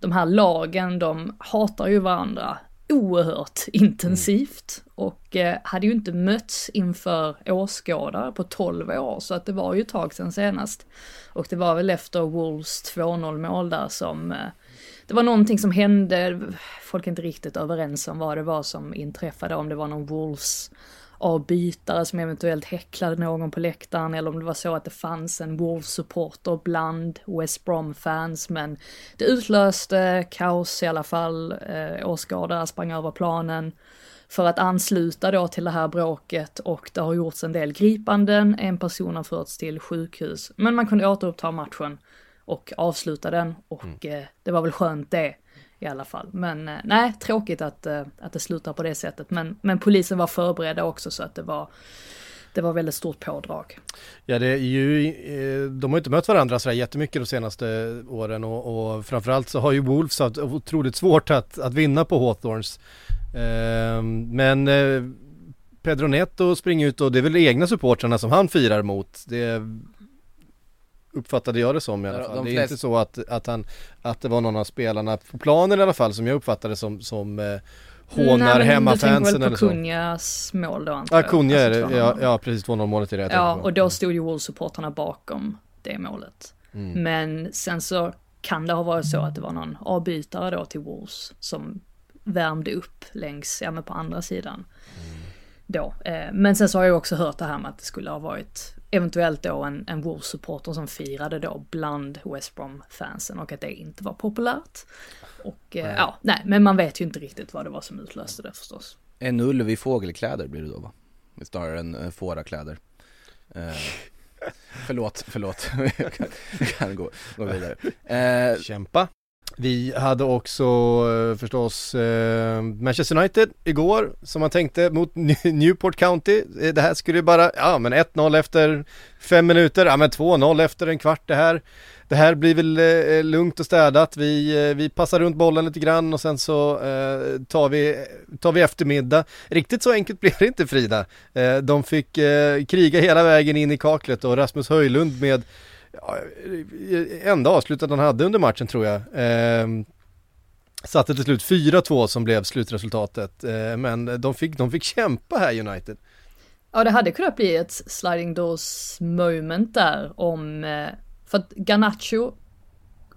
de här lagen, de hatar ju varandra oerhört intensivt. Och eh, hade ju inte mötts inför åskådare på 12 år så att det var ju ett tag sedan senast. Och det var väl efter Wolves 2-0 mål där som eh, det var någonting som hände, folk är inte riktigt överens om vad det var som inträffade, om det var någon Wolves avbytare som eventuellt häcklade någon på läktaren eller om det var så att det fanns en Wolves-supporter bland West Brom-fans. Men det utlöste kaos i alla fall, eh, åskådare sprang över planen för att ansluta då till det här bråket och det har gjorts en del gripanden, en person har förts till sjukhus men man kunde återuppta matchen och avsluta den och eh, det var väl skönt det i alla fall. Men eh, nej, tråkigt att, eh, att det slutar på det sättet. Men, men polisen var förberedda också så att det var, det var väldigt stort pådrag. Ja, det är ju, eh, de har ju inte mött varandra sådär jättemycket de senaste åren och, och framförallt så har ju Wolves haft otroligt svårt att, att vinna på Hawthorns. Eh, men eh, Pedro Neto springer ut och det är väl egna supportrarna som han firar mot. Det uppfattade jag det som i alla Ja, fall. de det är flest- inte så att, att, han, att det var någon av spelarna på planen i alla fall som jag uppfattade som, som eh, hånar Nej, men Du hemmafansen tänker eller väl så. på Kunjas mål då antar Ja, jag? Kunja är Alltså, det, ja, 2-0. ja precis 2-0 målet är det Ja, och då stod ju Wolves-supportrarna bakom det målet. Mm. Men sen så kan det ha varit så att det var någon avbytare då till Wolves som värmde upp längs, ja men på andra sidan. Då. Eh, Men sen så har jag också hört det här med att det skulle ha varit eventuellt då en, en Wolves-supporter som firade då bland West Brom-fansen och att det inte var populärt. Och eh, ja, nej, men man vet ju inte riktigt vad det var som utlöste det förstås. En ulv i fågelkläder blir det då va? Snarare än uh, fårakläder eh, Förlåt, förlåt, jag kan, kan gå, gå vidare eh, Kämpa. Vi hade också eh, förstås eh, Manchester United igår som man tänkte mot Newport County. Eh, det här skulle ju bara, ja men 1-0 efter fem minuter, ja men 2-0 efter en kvart det här. Det här blir väl eh, lugnt och städat. Vi, eh, vi passar runt bollen lite grann och sen så eh, tar, vi, tar vi eftermiddag. Riktigt så enkelt blev det inte Frida. Eh, de fick eh, kriga hela vägen in i kaklet och Rasmus Höjlund med ja, eh, enda avslutet han hade under matchen tror jag. Eh, satte till slut 4-2 som blev slutresultatet. Eh, men de fick, de fick kämpa här United. Ja, det hade kunnat bli ett sliding doors moment där om, eh, för att Garnacho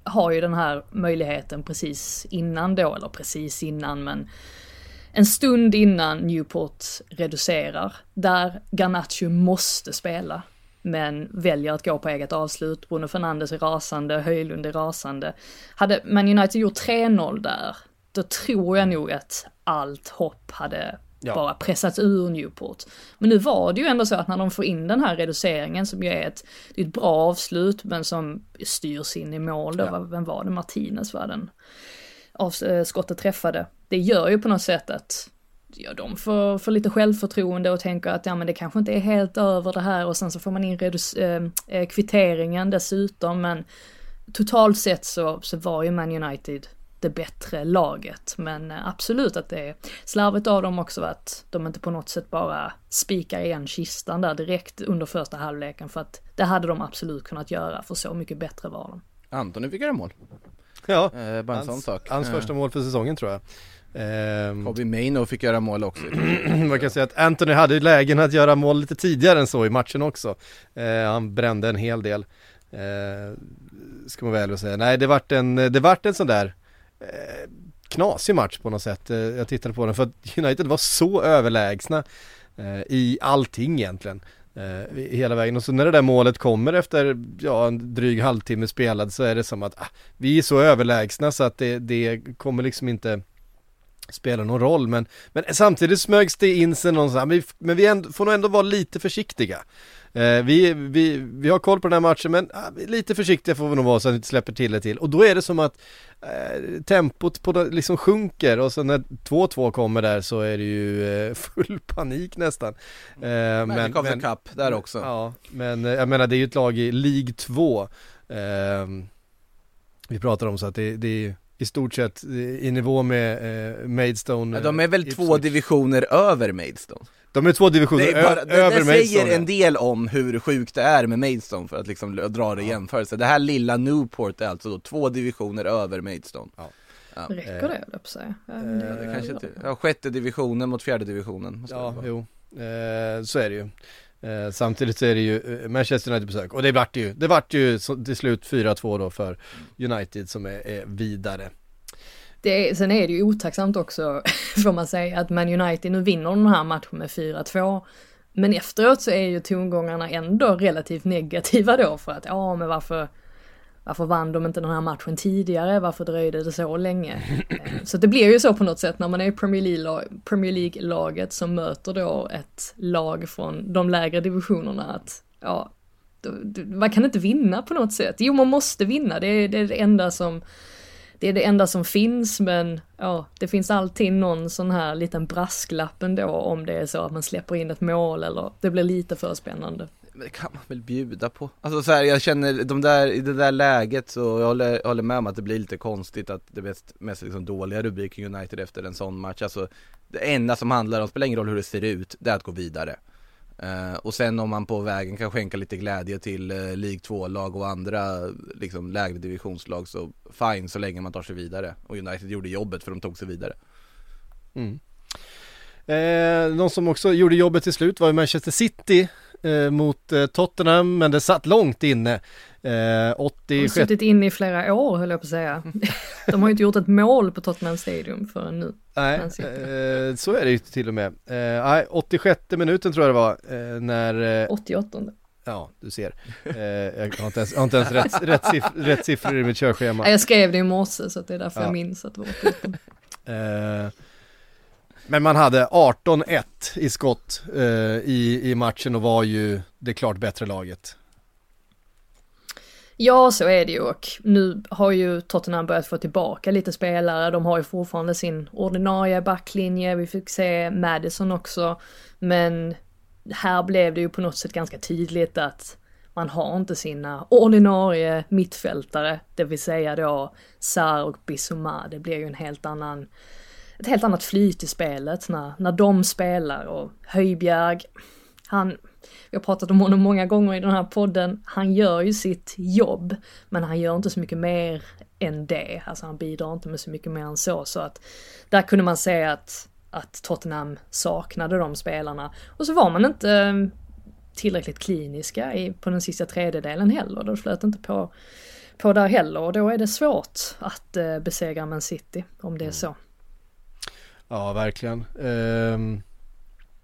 har ju den här möjligheten precis innan då, eller precis innan, men en stund innan Newport reducerar, där Garnacho måste spela, men väljer att gå på eget avslut. Bruno Fernandes är rasande, Höjlund är rasande. Hade Man United gjort 3-0 där, då tror jag nog att allt hopp hade Ja. bara pressats ur Newport. Men nu var det ju ändå så att när de får in den här reduceringen som ju är ett, det är ett bra avslut men som styrs in i mål då, Ja. Vem var det, Martinez var den av, eh, skottet träffade. Det gör ju på något sätt att ja, de får, får lite självförtroende och tänker att ja men det kanske inte är helt över det här. Och sen så får man in redus- eh, eh, kvitteringen dessutom. Men totalt sett så, så var ju Man United det bättre laget. Men eh, absolut att det är slarvigt av dem också att de inte på något sätt bara spikar igen kistan där direkt under första halvleken. För att det hade de absolut kunnat göra för så mycket bättre var de. Antoni fick göra mål, Ja, eh, bara en sån hans, sak. hans Eh, första mål för säsongen tror jag. Ehm, Bobby Maino fick göra mål också man kan säga att Anthony hade lägen att göra mål lite tidigare än så i matchen också. Eh, han brände en hel del. Eh, ska man väl säga. Nej, det vart en, det vart en sån där eh, knasig match på något sätt. Jag tittade på den för att United var så överlägsna i allting egentligen. Hela vägen och så när det där målet kommer efter ja, en dryg halvtimme spelad så är det som att ah, vi är så överlägsna så att det, det kommer liksom inte spela någon roll men, men samtidigt smögs det in sig någon men vi, men vi ändå, får nog ändå vara lite försiktiga. Eh, vi, vi, vi har koll på den här matchen men ah, lite försiktiga får vi nog vara så att vi inte släpper till det till. Och då är det som att eh, tempot på det liksom sjunker och så när 2-2 kommer där så är det ju eh, full panik nästan. Eh, Men, men, men Cup där också. Ja, men eh, jag menar det är ju ett lag i League 2. Ehm, vi pratar om så att det, det är i stort sett i nivå med eh, Maidstone. Ja, de är väl eh, två Ipswich. divisioner över Maidstone? De är två divisioner Det, är bara, det, över det Maidstone. säger en del om hur sjukt det är med Maidstone för att liksom dra det i jämförelse. Det här lilla Newport är alltså då två divisioner över Maidstone. Räcker det, höll jag på att säga. Ja, men Ja, det- det kanske inte, ja, sjätte divisionen mot fjärde divisionen. Ja, jo. Eh, så är det ju. Eh, samtidigt så är det ju eh, Manchester United besök och det vart ju, det vart ju så, till slut 4-2 då för United som är, är vidare. Det är, sen är det ju otacksamt också, får man säga, att Man United nu vinner den här matchen med 4-2. Men efteråt så är ju tongångarna ändå relativt negativa då för att, ja men varför, varför vann de inte den här matchen tidigare? Varför dröjde det så länge? Så det blir ju så på något sätt när man är i Premier League-laget som möter då ett lag från de lägre divisionerna att, ja, man kan inte vinna på något sätt. Jo, man måste vinna, det är det, är det enda som det är det enda som finns men ja, det finns alltid någon sån här liten brasklapp ändå om det är så att man släpper in ett mål eller det blir lite för spännande. Men det kan man väl bjuda på. Alltså så här, jag känner de där, i det där läget så jag håller, jag håller med om att det blir lite konstigt att det mest, mest liksom dåliga rubriken United efter en sån match. Alltså det enda som handlar om, spelar ingen roll hur det ser ut, det är att gå vidare. Uh, och sen om man på vägen kan skänka lite glädje till uh, League 2-lag och andra liksom lägre divisionslag så fine så länge man tar sig vidare. Och United gjorde jobbet för de tog sig vidare. Mm. Eh, någon som också gjorde jobbet till slut var ju Manchester City eh, mot eh, Tottenham men det satt långt inne. Eh, De har 86 suttit inne i flera år höll jag på att säga. De har ju inte gjort ett mål på Tottenham Stadium förrän nu. Nej, eh, så är det ju till och med. Eh, nej, 86 minuten tror jag det var eh, när, eh, 88. ja du ser. Eh, jag har inte ens, har inte ens rätt, rätt, siff- rätt siffror i mitt körschema. Ja, jag skrev det i morse så att det är därför Ja. jag minns att det var 88. Men man hade 18-1 i skott eh, i, i matchen och var ju det klart bättre laget. Ja, så är det ju och nu har ju Tottenham börjat få tillbaka lite spelare. De har ju fortfarande sin ordinarie backlinje. Vi fick se Madison också. Men här blev det ju på något sätt ganska tydligt att man har inte sina ordinarie mittfältare, det vill säga då Sar och Bissouma. Det blir ju en helt annan, ett helt annat flyt i spelet när, när de spelar och Höjbjerg, han, vi har pratat om honom många gånger i den här podden, han gör ju sitt jobb, men han gör inte så mycket mer än det. Alltså han bidrar inte med så mycket mer än så, så att där kunde man säga att, att Tottenham saknade de spelarna. Och så var man inte eh, tillräckligt kliniska i, på den sista tredjedelen heller, det flöt inte på, på där heller och då är det svårt att eh, besegra Man City, om det är så. Ja, verkligen. Um,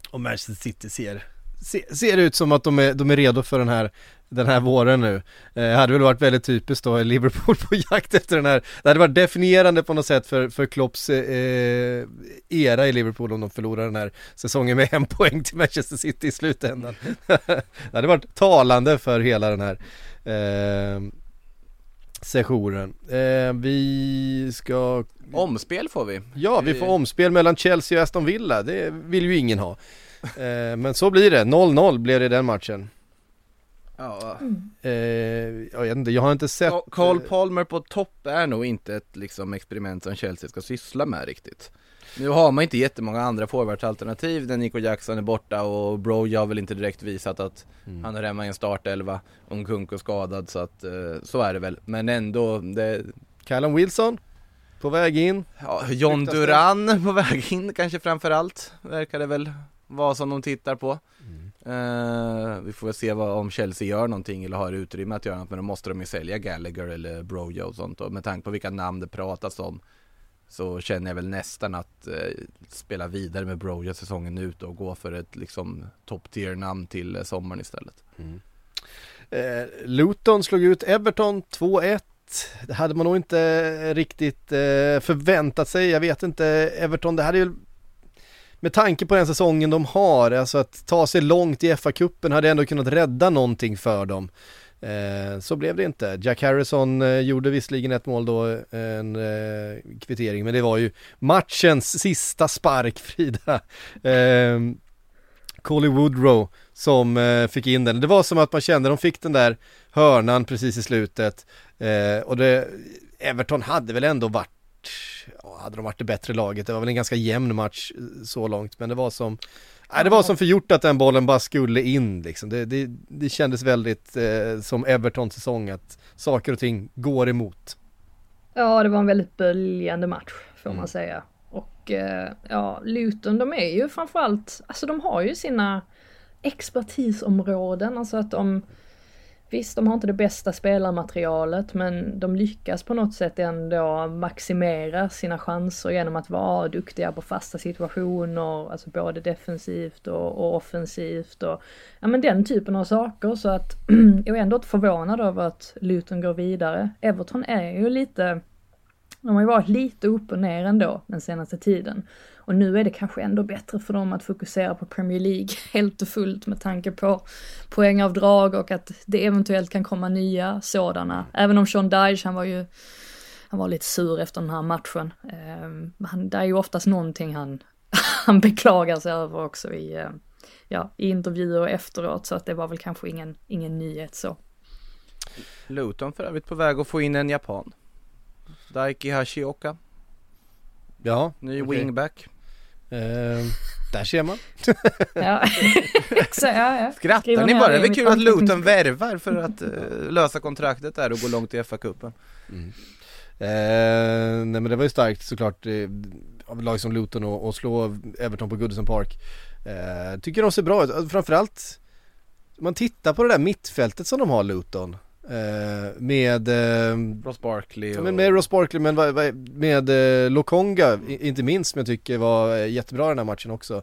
och Manchester City ser, ser, ser ut som att de är, de är redo för den här, den här våren nu. Eh, hade väl varit väldigt typiskt då, Liverpool på jakt efter den här, det hade varit definierande på något sätt för, för Klopps eh, eh era i Liverpool om de förlorar den här säsongen med en poäng till Manchester City i slutändan. det hade varit talande för hela den här eh, sessionen. Eh, vi ska Omspel får vi. Ja, vi får omspel mellan Chelsea och Aston Villa. Det vill ju ingen ha. Eh, men så blir det. 0-0 blev det i den matchen. Ja, Eh, jag vet inte, jag har inte sett... Ca- Carl Palmer på topp är nog inte ett liksom, experiment som Chelsea ska syssla med riktigt. Nu har man inte jättemånga andra forwardsalternativ när Nico Jackson är borta och Broja har väl inte direkt visat att han är hemma i en startelva om Kunko skadad så att eh, så är det väl. Men ändå, det, Callum Wilson på väg in. ja, John? Duran på väg in kanske framförallt verkar det väl vara som de tittar på. Eh, vi får väl se vad, om Chelsea gör någonting eller har utrymme att göra något men då måste de ju sälja Gallagher eller Broja och sånt och med tanke på vilka namn det pratas om så känner jag väl nästan att eh, spela vidare med Broja säsongen ut och gå för ett liksom top tier namn till eh, sommaren istället. Mm. Eh, Luton slog ut Everton 2-1. Det hade man nog inte eh, riktigt eh, förväntat sig. Jag vet inte, Everton, det hade ju med tanke på den säsongen de har, alltså att ta sig långt i FA-cupen hade ändå kunnat rädda någonting för dem. Eh, så blev det inte. Jack Harrison eh, gjorde visserligen ett mål då, en eh, kvittering, men det var ju matchens sista spark Frida. Eh, Colly Woodrow som eh, fick in den. Det var som att man kände, de fick den där hörnan precis i slutet eh, och det, Everton hade väl ändå varit hade de varit det bättre laget, det var väl en ganska jämn match eh, så långt, men det var som Nej, det var som förgjort att den bollen bara skulle in liksom. Det, det, det kändes väldigt eh, som Evertons säsong att saker och ting går emot. Ja, det var en väldigt böljande match får Mm. man säga. Och eh, ja, Luton de är ju framförallt, alltså de har ju sina expertisområden, alltså att de Visst, de har inte det bästa spelarmaterialet men de lyckas på något sätt ändå maximera sina chanser genom att vara duktiga på fasta situationer, alltså både defensivt och, och offensivt och ja men den typen av saker så att jag är ändå inte förvånad över att Luton går vidare. Everton är ju lite de har ju varit lite upp och ner ändå den senaste tiden. Och nu är det kanske ändå bättre för dem att fokusera på Premier League helt och fullt med tanke på poängavdrag och att det eventuellt kan komma nya sådana. Även om Sean Dyche, han var ju han var lite sur efter den här matchen. Eh, han, det är ju oftast någonting han, han beklagar sig över också i, eh, ja, i intervjuer efteråt så att det var väl kanske ingen, ingen nyhet så. Luton för övrigt på väg att få in en japan. Daiki Hashioka, Ja, ny okej. wingback. Eh, där ser man. Ja, Exakt, ja, ja. Skrattar ni bara? det är väl kul att Luton värvar för att eh, lösa kontraktet där och gå långt i FA-cupen. Eh, nej men det var ju starkt såklart eh, av lag som Luton och, och slå Everton på Goodison Park. Eh, tycker de ser bra ut, framförallt om man tittar på det där mittfältet som de har Luton. Eh, med, eh, Ross Barkley och... men med Ross Barkley men med eh, Lokonga, inte minst som jag tycker var jättebra i den här matchen också.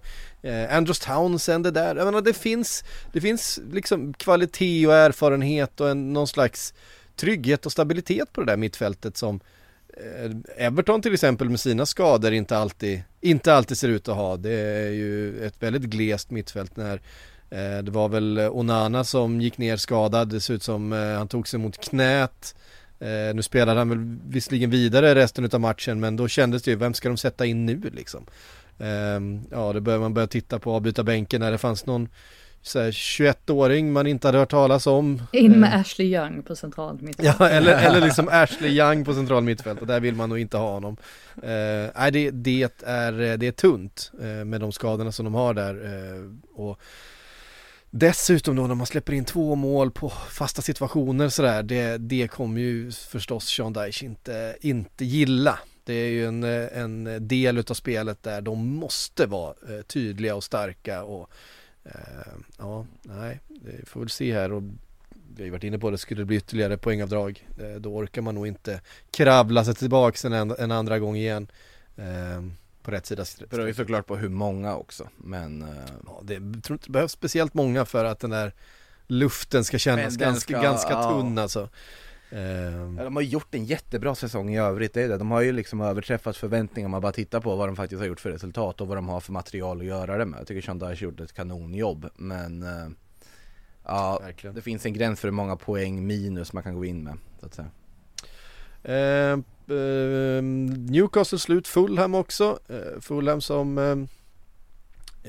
Andros Townsend är där, jag menar det finns, det finns liksom kvalitet och erfarenhet och en, någon slags trygghet och stabilitet på det där mittfältet som Everton till exempel med sina skador inte alltid, inte alltid ser ut att ha. Det är ju ett väldigt glest mittfält när det var väl Onana som gick ner skadad, det ser ut som eh, han tog sig mot knät. Eh, nu spelade han väl visserligen vidare resten av matchen men då kändes det ju, vem ska de sätta in nu liksom? Ehm, ja, det börjar man börja titta på avbytarbänken när det fanns någon så här, 21-åring man inte hade hört talas om. In med Eh, Ashley Young på centralt mitt. Ja, eller, eller liksom Ashley Young på central mittfält och där vill man nog inte ha honom. Eh, nej, det, det, är, det är tunt eh, med de skadorna som de har där. Eh, och dessutom då när man släpper in två mål på fasta situationer sådär, det, det kommer ju förstås Sean Dyche inte, inte gilla. Det är ju en, en del utav spelet där de måste vara eh, tydliga och starka och eh, ja, nej, det får väl se här och vi har ju varit inne på det, skulle det bli ytterligare poängavdrag eh, då orkar man nog inte kravla sig tillbaka en, en andra gång igen eh, på rätt sida Det beror ju såklart på hur många också, men... eh, ja, det jag tror inte det behövs speciellt många för att den där luften ska kännas ganska, ska- ganska ja. tunn alltså eh, Ja, de har gjort en jättebra säsong i övrigt, det är det. De har ju liksom överträffat förväntningar om man bara tittar på vad de faktiskt har gjort för resultat och vad de har för material att göra det med. Jag tycker Sean Dyche gjorde ett kanonjobb, men eh, ja, verkligen det finns en gräns för hur många poäng minus man kan gå in med, så att säga. Eh, eh, Newcastle slut Fulham också. Eh, Fulham som eh,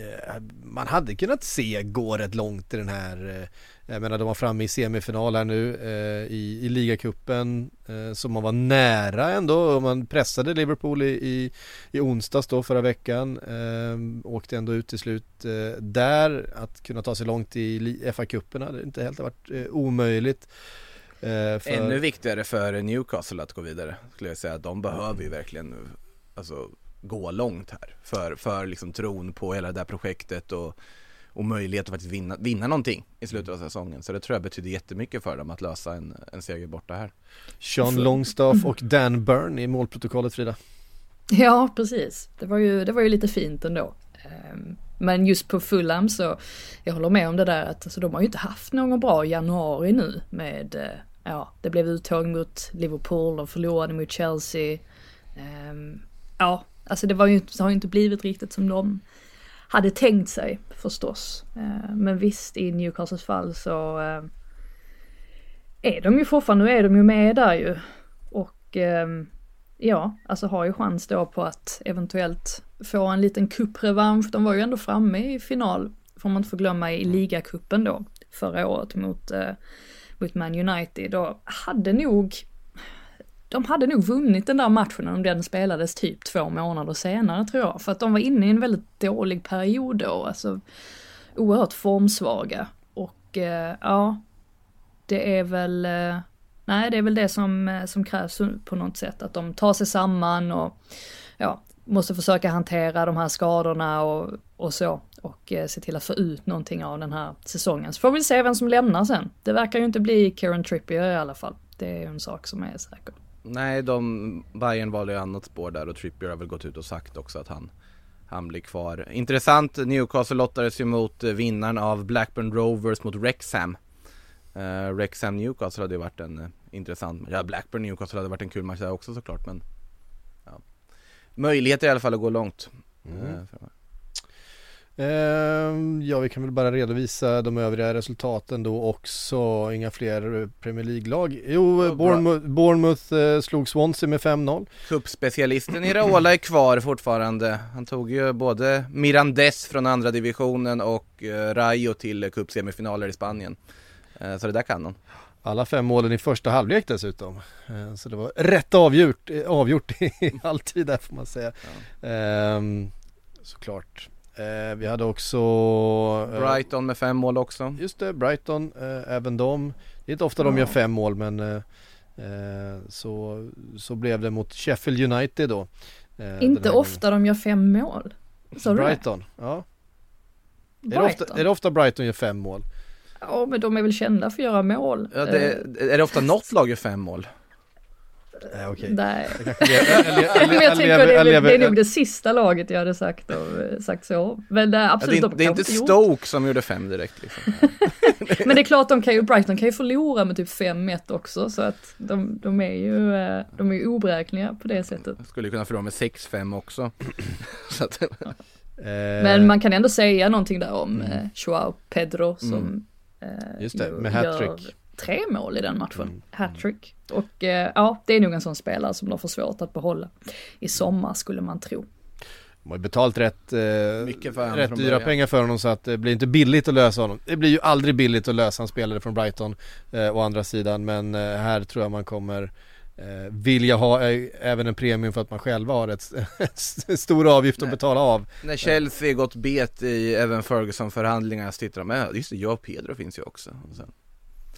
eh, man hade kunnat se gå rätt långt i den här, eh, jag menar de var framme i semifinal här nu eh, i, i ligacupen eh, så man var nära ändå och man pressade Liverpool i, i, i onsdags då förra veckan. Eh, åkte ändå ut till slut eh, där. Att kunna ta sig långt i FA-cupen hade inte helt varit eh, omöjligt. Eh, för- Ännu viktigare för Newcastle att gå vidare, skulle jag säga. De behöver ju verkligen alltså, gå långt här. För, för liksom tron på hela det där projektet och, och möjlighet att faktiskt vinna, vinna någonting i slutet av säsongen. Så det tror jag betyder jättemycket för dem att lösa en, en seger borta här. Sean Longstaff och Dan Burn i målprotokollet Frida. Ja, precis. Det var ju, det var ju lite fint ändå. Ehm, Men just på Fulham så, jag håller med om det där att alltså, de har ju inte haft någon bra januari nu med, eh, ja, det blev uttåg mot Liverpool och förlorade mot Chelsea. Ehm, Ja, alltså det var ju, det har ju inte blivit riktigt som de hade tänkt sig förstås. Eh, men visst, i Newcastles fall så eh, är de ju fortfarande, nu är de ju med där ju. Och eh, ja, alltså har ju chans då på att eventuellt få en liten kupprevansch. De var ju ändå framme i final, får man inte få glömma, i ligacupen då förra året mot, mot Man United och hade nog de hade nog vunnit den där matchen om den spelades typ två månader senare tror jag. För att de var inne i en väldigt dålig period då, alltså oerhört formsvaga. Och eh, ja, det är väl, eh, nej det är väl det som, eh, som krävs på något sätt. Att de tar sig samman och ja, måste försöka hantera de här skadorna och, och så. Och eh, se till att få ut någonting av den här säsongen. Så får vi se vem som lämnar sen. Det verkar ju inte bli Kieran Trippier i alla fall. Det är ju en sak som är säker. Nej, de, Bayern valde ju annat spår där och Trippier har väl gått ut och sagt också att han, han blir kvar. Intressant, Newcastle lottades ju mot eh, vinnaren av Blackburn Rovers mot Wrexham. Uh, Wrexham Newcastle hade ju varit en uh, intressant Ja, Blackburn Newcastle hade varit en kul match där också såklart men ja. Möjligheter i alla fall att gå långt. Mm. Uh, ja, vi kan väl bara redovisa de övriga resultaten då också. Inga fler Premier League-lag. Jo, oh, Bournemouth, Bournemouth eh, slog Swansea med 5-0. Cupspecialisten Iraola är kvar fortfarande. Han tog ju både Mirandes från andra divisionen och eh, Rayo till cupsemifinaler i Spanien. Eh, så det där kan han. Alla fem målen i första halvlek dessutom. Så det var rätt avgjort, avgjort i alltid där får man säga. Ja. Ehm, såklart. Eh, vi hade också eh, Brighton med fem mål också Just det, Brighton, eh, även de Det är inte ofta de gör fem mål men eh, eh, så, så blev det mot Sheffield United då eh, Inte ofta gången. de gör fem mål Sa Brighton, ja Brighton. Är, det ofta, är det ofta Brighton gör fem mål? Ja men de är väl kända för att göra mål ja, det, Är det ofta något lag gör fem mål? Nej okej. Nej. Jag tycker det, är, det är nog det sista laget jag hade sagt, och, sagt så. Men äh, absolut, ja, det, är, det är inte Stoke som gjorde fem direkt liksom. Men det är klart, de kan ju, Brighton kan ju förlora med typ 5-1 också, så att de, de är ju, eh, de är ju oberäkneliga på det sättet. Skulle kunna förlora med 6-5 också. att, ja. Men man kan ändå säga någonting där om mm. Joao Pedro som mm. Just det, med hattrick tre mål i den matchen. Mm. Hattrick. Och eh, ja, det är nog en sån spelare som de får svårt att behålla i sommar skulle man tro. De har ju betalt rätt, eh, rätt dyra pengar för honom så att det blir inte billigt att lösa honom. Det blir ju aldrig billigt att lösa en spelare från Brighton eh, å andra sidan men eh, här tror jag man kommer eh, vilja ha eh, även en premium för att man själva har ett, ett stor avgift Nej. att betala av. När Chelsea gått bet i Evan Ferguson förhandlingar så tittar de med, just det, jag och Pedro finns ju också. Och sen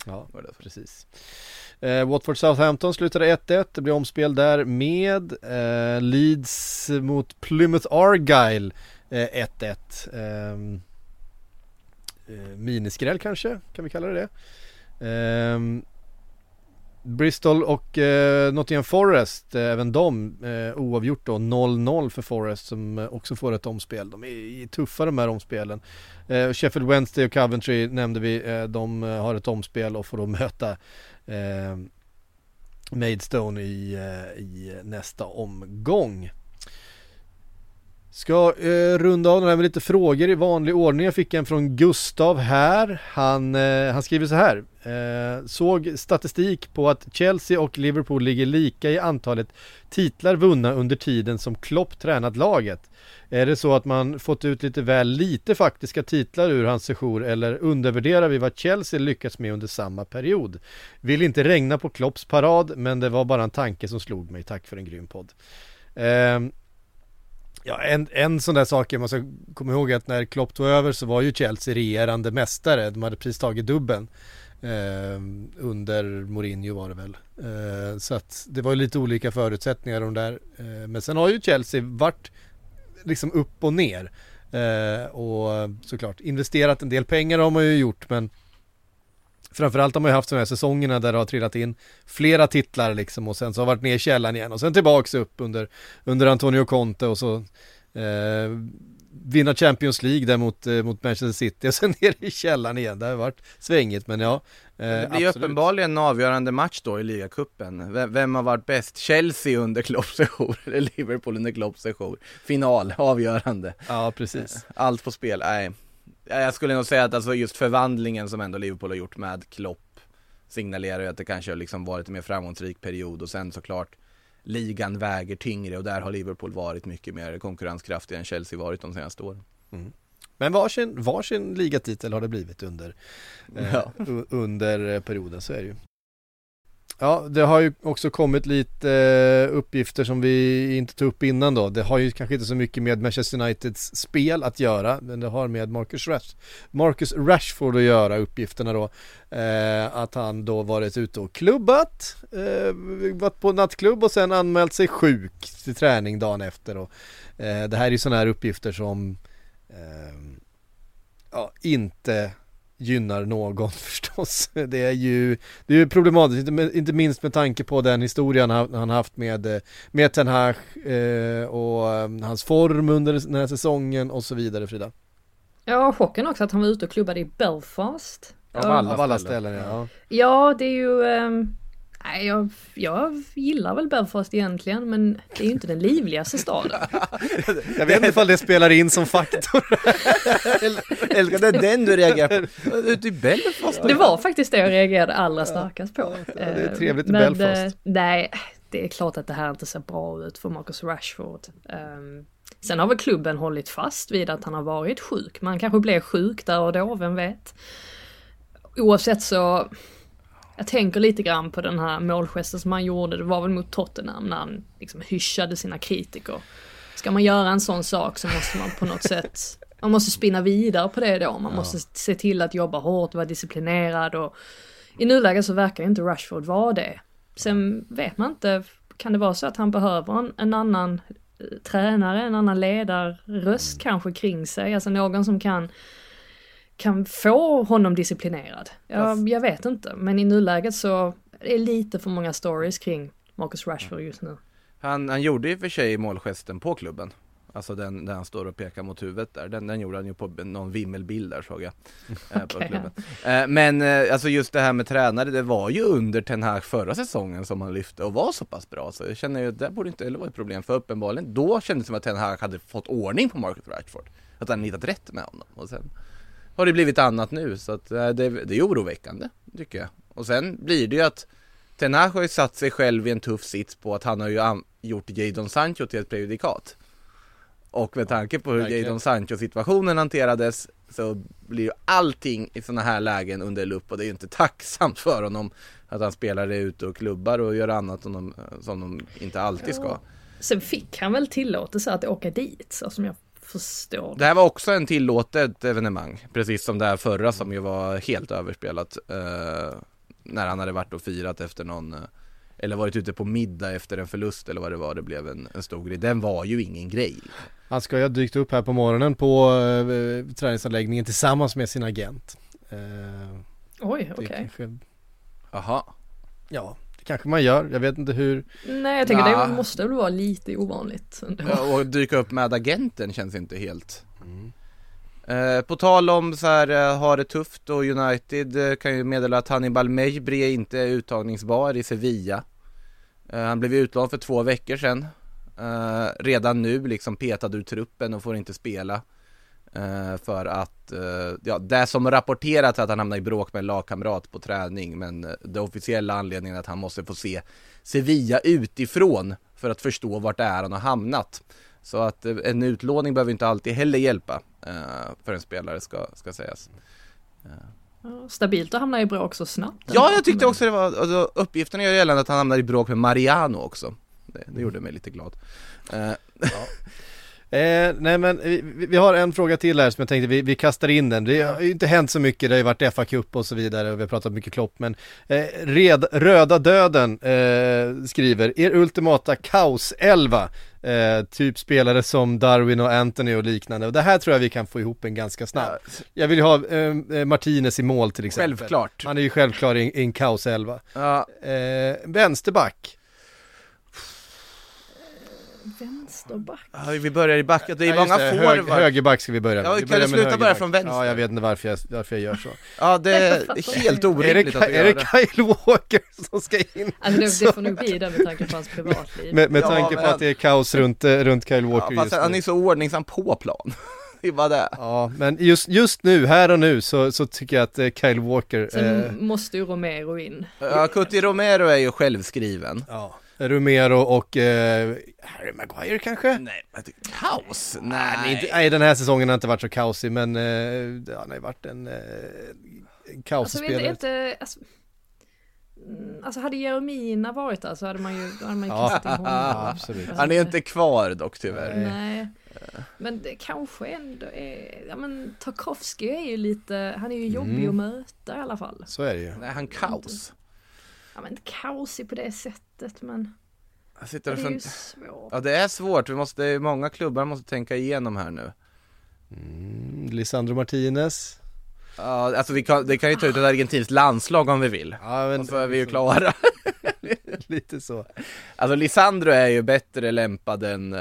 Ja, precis. Eh, Watford Southampton slutade 1-1, det blir omspel där med eh, Leeds mot Plymouth Argyle 1-1. Eh, ehm, eh, miniskräll kanske, kan vi kalla det det. Bristol och eh, Nottingham Forest, eh, även de eh, oavgjort då 0-0 för Forest som eh, också får ett omspel. De är tuffa de här omspelen. Eh, Sheffield Wednesday och Coventry nämnde vi, eh, de eh, har ett omspel och får då möta eh, Maidstone i, eh, i eh, nästa omgång. Ska eh, runda av den här med lite frågor i vanlig ordning. Jag fick en från Gustav här. Han, eh, han skriver så här. Eh, såg statistik på att Chelsea och Liverpool ligger lika i antalet titlar vunna under tiden som Klopp tränat laget. Är det så att man fått ut lite väl lite faktiska titlar ur hans sejour eller undervärderar vi vad Chelsea lyckats med under samma period? Vill inte regna på Klopps parad men det var bara en tanke som slog mig. Tack för en grym podd. Ehm, Ja, en, en sån där sak man ska komma ihåg att när Klopp tog över så var ju Chelsea regerande mästare. De hade precis tagit dubben. Eh, under Mourinho var det väl. Eh, så att det var lite olika förutsättningar de där. Eh, men sen har ju Chelsea varit liksom upp och ner. Eh, och såklart investerat en del pengar har man ju gjort men Framförallt har man ju haft sådana här säsongerna där det har trillat in flera titlar liksom och sen så har varit ner i källan igen och sen tillbaks upp under, under Antonio Conte och så eh, vinna Champions League där mot, eh, mot Manchester City och sen ner i källaren igen. Det har varit svängigt men ja. Eh, Det blir absolut. uppenbarligen en avgörande match då i ligacupen. Vem, vem har varit bäst? Chelsea under Klopps sejour eller Liverpool under Klopps sejour? Final, avgörande. Ja, precis. Allt på spel, nej. Jag skulle nog säga att alltså just förvandlingen som ändå Liverpool har gjort med Klopp signalerar ju att det kanske har liksom varit en mer framgångsrik period och sen såklart ligan väger tyngre och där har Liverpool varit mycket mer konkurrenskraftig än Chelsea varit de senaste åren. Men varsin, varsin ligatitel har det blivit under, eh, Ja. u- under eh, perioden, så är det ju. Ja, det har ju också kommit lite eh, uppgifter som vi inte tog upp innan då. Det har ju kanske inte så mycket med Manchester Uniteds spel att göra, men det har med Marcus, Rash, Marcus Rashford att göra, uppgifterna då. Eh, att han då varit ute och klubbat, eh, varit på nattklubb och sen anmält sig sjuk till träning dagen efter. Eh, det här är ju sådana här uppgifter som eh, ja, inte gynnar någon förstås. Det är ju, det är ju problematiskt, inte, minst med tanke på den historien han, han haft med, eh, med Ten Hag eh, och eh, hans form under den här säsongen och så vidare Frida. Ja, chocken också att han var ute och klubbade i Belfast. Av alla Av alla ställen. ställen ja. Ja, det är ju... ehm, nej, jag, jag gillar väl Belfast egentligen, men det är ju inte den livligaste staden. Jag vet inte ifall det spelar in som faktor. Älskar det är den du reagerar på. Ute i Belfast? Det var faktiskt det jag reagerade allra starkast på. det är Eh, trevligt i men, Belfast. eh, Nej, det är klart att det här inte ser bra ut för Marcus Rashford. Ehm, Sen har väl klubben hållit fast vid att han har varit sjuk. Man kanske blev sjuk där och då, vem vet. Oavsett så, jag tänker lite grann på den här målgesten som han gjorde, det var väl mot Tottenham när han liksom hyschade sina kritiker. Ska man göra en sån sak så måste man på något sätt, man måste spinna vidare på det då. Man måste se till att jobba hårt, vara disciplinerad och i nuläget så verkar inte Rashford vara det. Sen vet man inte, kan det vara så att han behöver en, en annan eh, tränare, en annan ledarröst kanske kring sig, alltså någon som kan kan få honom disciplinerad. Jag, jag vet inte, men i nuläget så är det lite för många stories kring Marcus Rashford just nu. Han, han gjorde ju för sig målgesten på klubben. Alltså den där han står och pekar mot huvudet där. Den, den gjorde han ju på någon vimmelbild där såg jag. eh, på Okej, klubben. Eh, men eh, alltså just det här med tränare, det var ju under Ten Hag förra säsongen som han lyfte och var så pass bra. Så jag känner ju att det borde inte heller vara ett problem för uppenbarligen. Då kändes det som att Ten Hag hade fått ordning på Marcus Rashford. Att han hittat rätt med honom. Och sen har det blivit annat nu så att eh, det, det är oroväckande tycker jag. Och sen blir det ju att Ten Hag har ju satt sig själv i en tuff sits på att han har ju gjort Jadon Sancho till ett prejudikat. Och med tanke på hur. Jadon Sancho situationen hanterades så blir ju allting i sådana här lägen under lupp och det är ju inte tacksamt för honom att han spelar det ute och klubbar och gör annat som de, som de inte alltid ska. Sen fick han väl tillåtelse att åka dit, så som jag förstår. Det här var också en tillåtet evenemang, precis som det här förra som ju var helt överspelat. Eh, när han hade varit och firat efter någon, eh, eller varit ute på middag efter en förlust eller vad det var, det blev en, en stor grej. Den var ju ingen grej. Han ska ju ha dykt upp här på morgonen på eh, träningsanläggningen tillsammans med sin agent. Eh, Oj, okej. kanske, Jaha. ja, kanske man gör. Jag vet inte hur. Nej, jag tänker Nja. det måste väl vara lite ovanligt. Ja, Och dyka upp med agenten känns inte helt Eh, på tal om så här, eh, har det tufft och United eh, kan ju meddela att Hannibal Mejbri inte är uttagningsbar i Sevilla. Eh, han blev utlånad för två veckor sedan. Eh, redan nu liksom petad ur truppen och får inte spela. Eh, för att, eh, ja, det som rapporterats att han hamnade i bråk med en lagkamrat på träning men eh, det officiella anledningen är att han måste få se Sevilla utifrån för att förstå vart det är han har hamnat. Så att en utlåning behöver inte alltid heller hjälpa för en spelare ska, ska sägas. Ja, Stabilt att hamna i bråk så snabbt. Ja, jag tyckte också det var, alltså, uppgifterna gör gällande att han hamnade i bråk med Mariano också. Det, det gjorde mig lite glad. Eh, Eh, nej men vi, vi har en fråga till här som jag tänkte vi, vi kastar in den. Det har ju inte hänt så mycket, det har ju varit FA Cup och så vidare och vi har pratat mycket Klopp men eh, red, Röda Döden eh, skriver er ultimata kaos-elva eh, typ spelare som Darwin och Anthony och liknande och det här tror jag vi kan få ihop en ganska snabbt. Jag vill ju ha eh, eh, Martinez i mål till exempel. självklart. Han är ju självklar i, i en kaos-elva. Ja, Eh, vänsterback. Vänsterback. Ja, vi börjar i backen, det är Ja, många det. Hög, högerback ska vi börja med. Ja, vi kan börjar du sluta börja från vänster? Ja, jag vet inte varför jag, varför jag gör så. Ja, det är helt. Är orimligt att är gör det det. Kyle Walker som ska in? Alltså det, det får nog bli det med tanke på hans privatliv. Med, med Ja, tanke men- på att det är kaos runt, eh, runt Kyle Ja, Walker fast just han nu. är så ordningsam på plan. Är. Ja, men just, just nu, här och nu, så, så tycker jag att eh, Kyle Walker, Sen eh, måste ju Romero in. Ja, Cuti Romero är ju självskriven. ja, Romero och eh, Harry Maguire kanske? Nej, men det- kaos? Nej, Nej. inte, nej, den här säsongen har inte varit så kaosig, men eh, han har ju varit en, eh, en Alltså, vet kaosspelare. inte, alltså, mm, alltså hade Jeremina varit där så hade man ju, då hade man ju Ja. kastat honom. Ja, absolut. Jag Han är inte kvar dock tyvärr. Nej. Men det kanske ändå är, ja men Tarkovsky är ju lite, han är ju jobbig Mm. att möta i alla fall. Så är det ju. Nej, han kaos. Ja men kaosig på det sättet men Jag sitter det och är ju svårt. Ja, det är svårt. Vi måste, många klubbar måste tänka igenom här nu. Mm, Lisandro Martinez. Ja, alltså vi kan, det kan ju ta ut ett argentinskt landslag om vi vill. Ja, men Och så är vi ju klara. lite så. Alltså Lisandro är ju bättre lämpad än uh,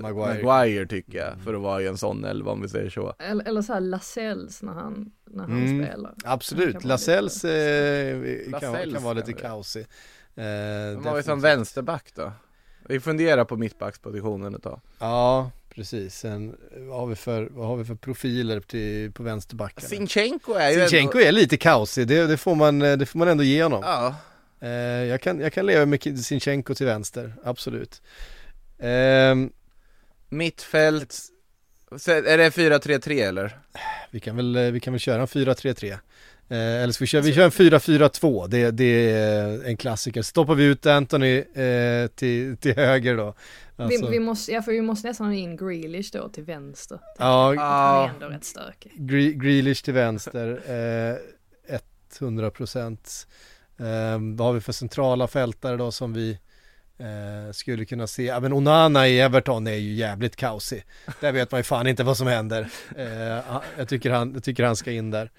Maguire. Maguire. tycker jag, för att vara i en sån elva om vi säger så. Eller, eller så här Lasells när han, när han Mm. spelar. Absolut, Lasells eh, kan, kan vara lite kaosig. Eh, Vem har vi som vänsterback då? Vi funderar på mittbackspositionen ett tag. Ja, precis. Sen, vad, har vi för, vad har vi för profiler till, på vänsterbacken? Sinchenko är ju Sinchenko ändå... är lite kaosig, det, det, får man, eh, det får man ändå ge honom. Ja, Eh, jag, kan, jag kan leva med Sinchenko till vänster, absolut. Ehm, mittfält. Är det 4-3-3 eller? vi, kan väl, eh, vi kan väl köra en 4-3-3. Eh, eller så vi kör, vi kör en 4-4-2, det, det är en klassiker. Stoppar vi ut Anthony eh, till, till höger då. Alltså, Vi, vi, måste, ja, för vi måste nästan ha in Grealish då till vänster. ja, Han är ändå rätt stökig. Gre- Grealish till vänster, eh, 100%. Eh, vad har vi för centrala fältare då som vi eh, skulle kunna se? Ja men Onana i Everton är ju jävligt kaosig. Där vet man ju fan inte vad som händer. Eh, jag, tycker han, jag tycker han ska in där.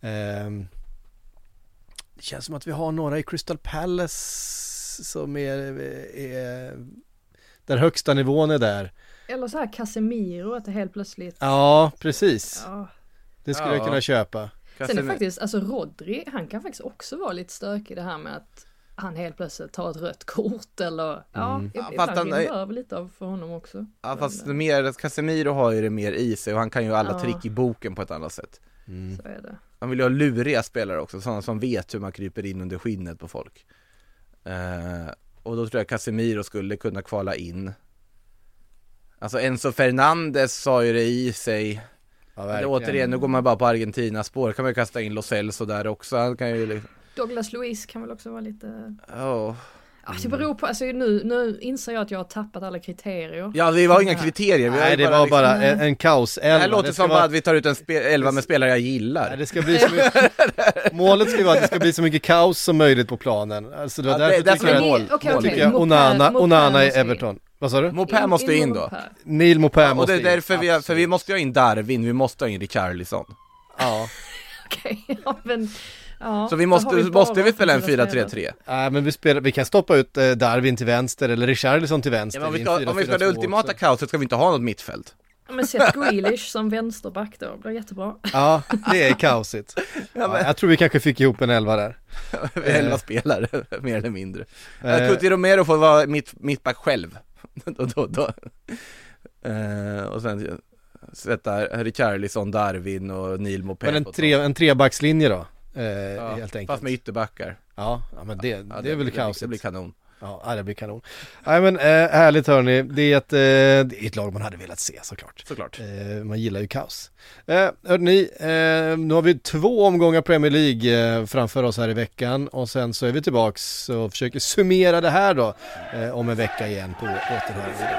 Eh, det känns som att vi har några i Crystal Palace som är, är där högsta nivån är där. Eller så här Casemiro, att det helt plötsligt Ja, precis. Ja. Det skulle Ja. jag kunna köpa. Sen är faktiskt, alltså Rodri, han kan faktiskt också vara lite stökig det här med att han helt plötsligt tar ett rött kort eller ja, Mm. ja Ja, ibland fast han rinner är- det över lite av för honom också. Ja fast Men, mer, Casemiro har ju det mer i sig och han kan ju alla Ja. trick i boken på ett annat sätt. Mm. Så är det. Man vill ju ha luriga spelare också, sådana som vet hur man kryper in under skinnet på folk. Eh, och då tror jag Casemiro skulle kunna kvala in. Alltså Enzo Fernandes sa ju det i sig. Ja, Det, verkligen. återigen, nu går man bara på Argentinas spår, kan man ju kasta in Lo Celso där också. Han kan ju liksom, Douglas Luiz kan väl också vara lite, oh. ja det beror på, alltså nu, nu inser jag att jag har tappat alla kriterier. Ja, det var inga kriterier. Vi har Nej det var liksom- bara en, en kaos Det här elva. låter ska som vara- bara att vi tar ut en spe- elva med spelare jag gillar. Nej, det ska bli så mycket, målet ska vara att det ska bli så mycket kaos som möjligt på planen. Alltså det var Ja, det- därför där tycker jag, vi- mål, det- okej, mål. okej. tycker jag Onana, Onana i. Everton. Vad sa du? Mopé måste ju in då. Neil Mopé Ja, och måste det är in. därför vi, har, för vi måste ju ha in Darwin, vi måste ha in Richarlison. Ja, Okej, ja men ja, Så vi måste, bara måste vi spela en offensiva spelare. 4-3-3. Nej, men vi, spelar, vi kan stoppa ut eh, Darwin till vänster eller Richarlison till vänster. Ja, men om, vi ska, om vi ska ha det 4-4-2 ultimata också. kaoset ska vi inte ha något mittfält. Ja, Men sätt Grealish som vänsterback då, blir jättebra. Ja, det är kaosigt. Ja, jag tror vi kanske fick ihop en elva där. Elva spelare, mer eller mindre. Eh. Uh, Cuti Romero får vara mitt, mittback själv. då, då, då. Eh, och sen sätta Richarlison, Darwin och Neil Mopé Men en, tre, en trebackslinje då, eh, Ja, helt enkelt. Fast med ytterbackar. Ja, ja men det, Ja, det är väl det, kaosigt. Det blir kanon. Ja, det blir kanon. Nej men eh, härligt hörni, det är, ett, eh, det är ett lag man hade velat se såklart. Såklart. Eh, man gillar ju kaos. Eh, hörde ni, eh, nu har vi två omgångar Premier League eh, framför oss här i veckan och sen så är vi tillbaks och försöker summera det här då eh, om en vecka igen på återhörande.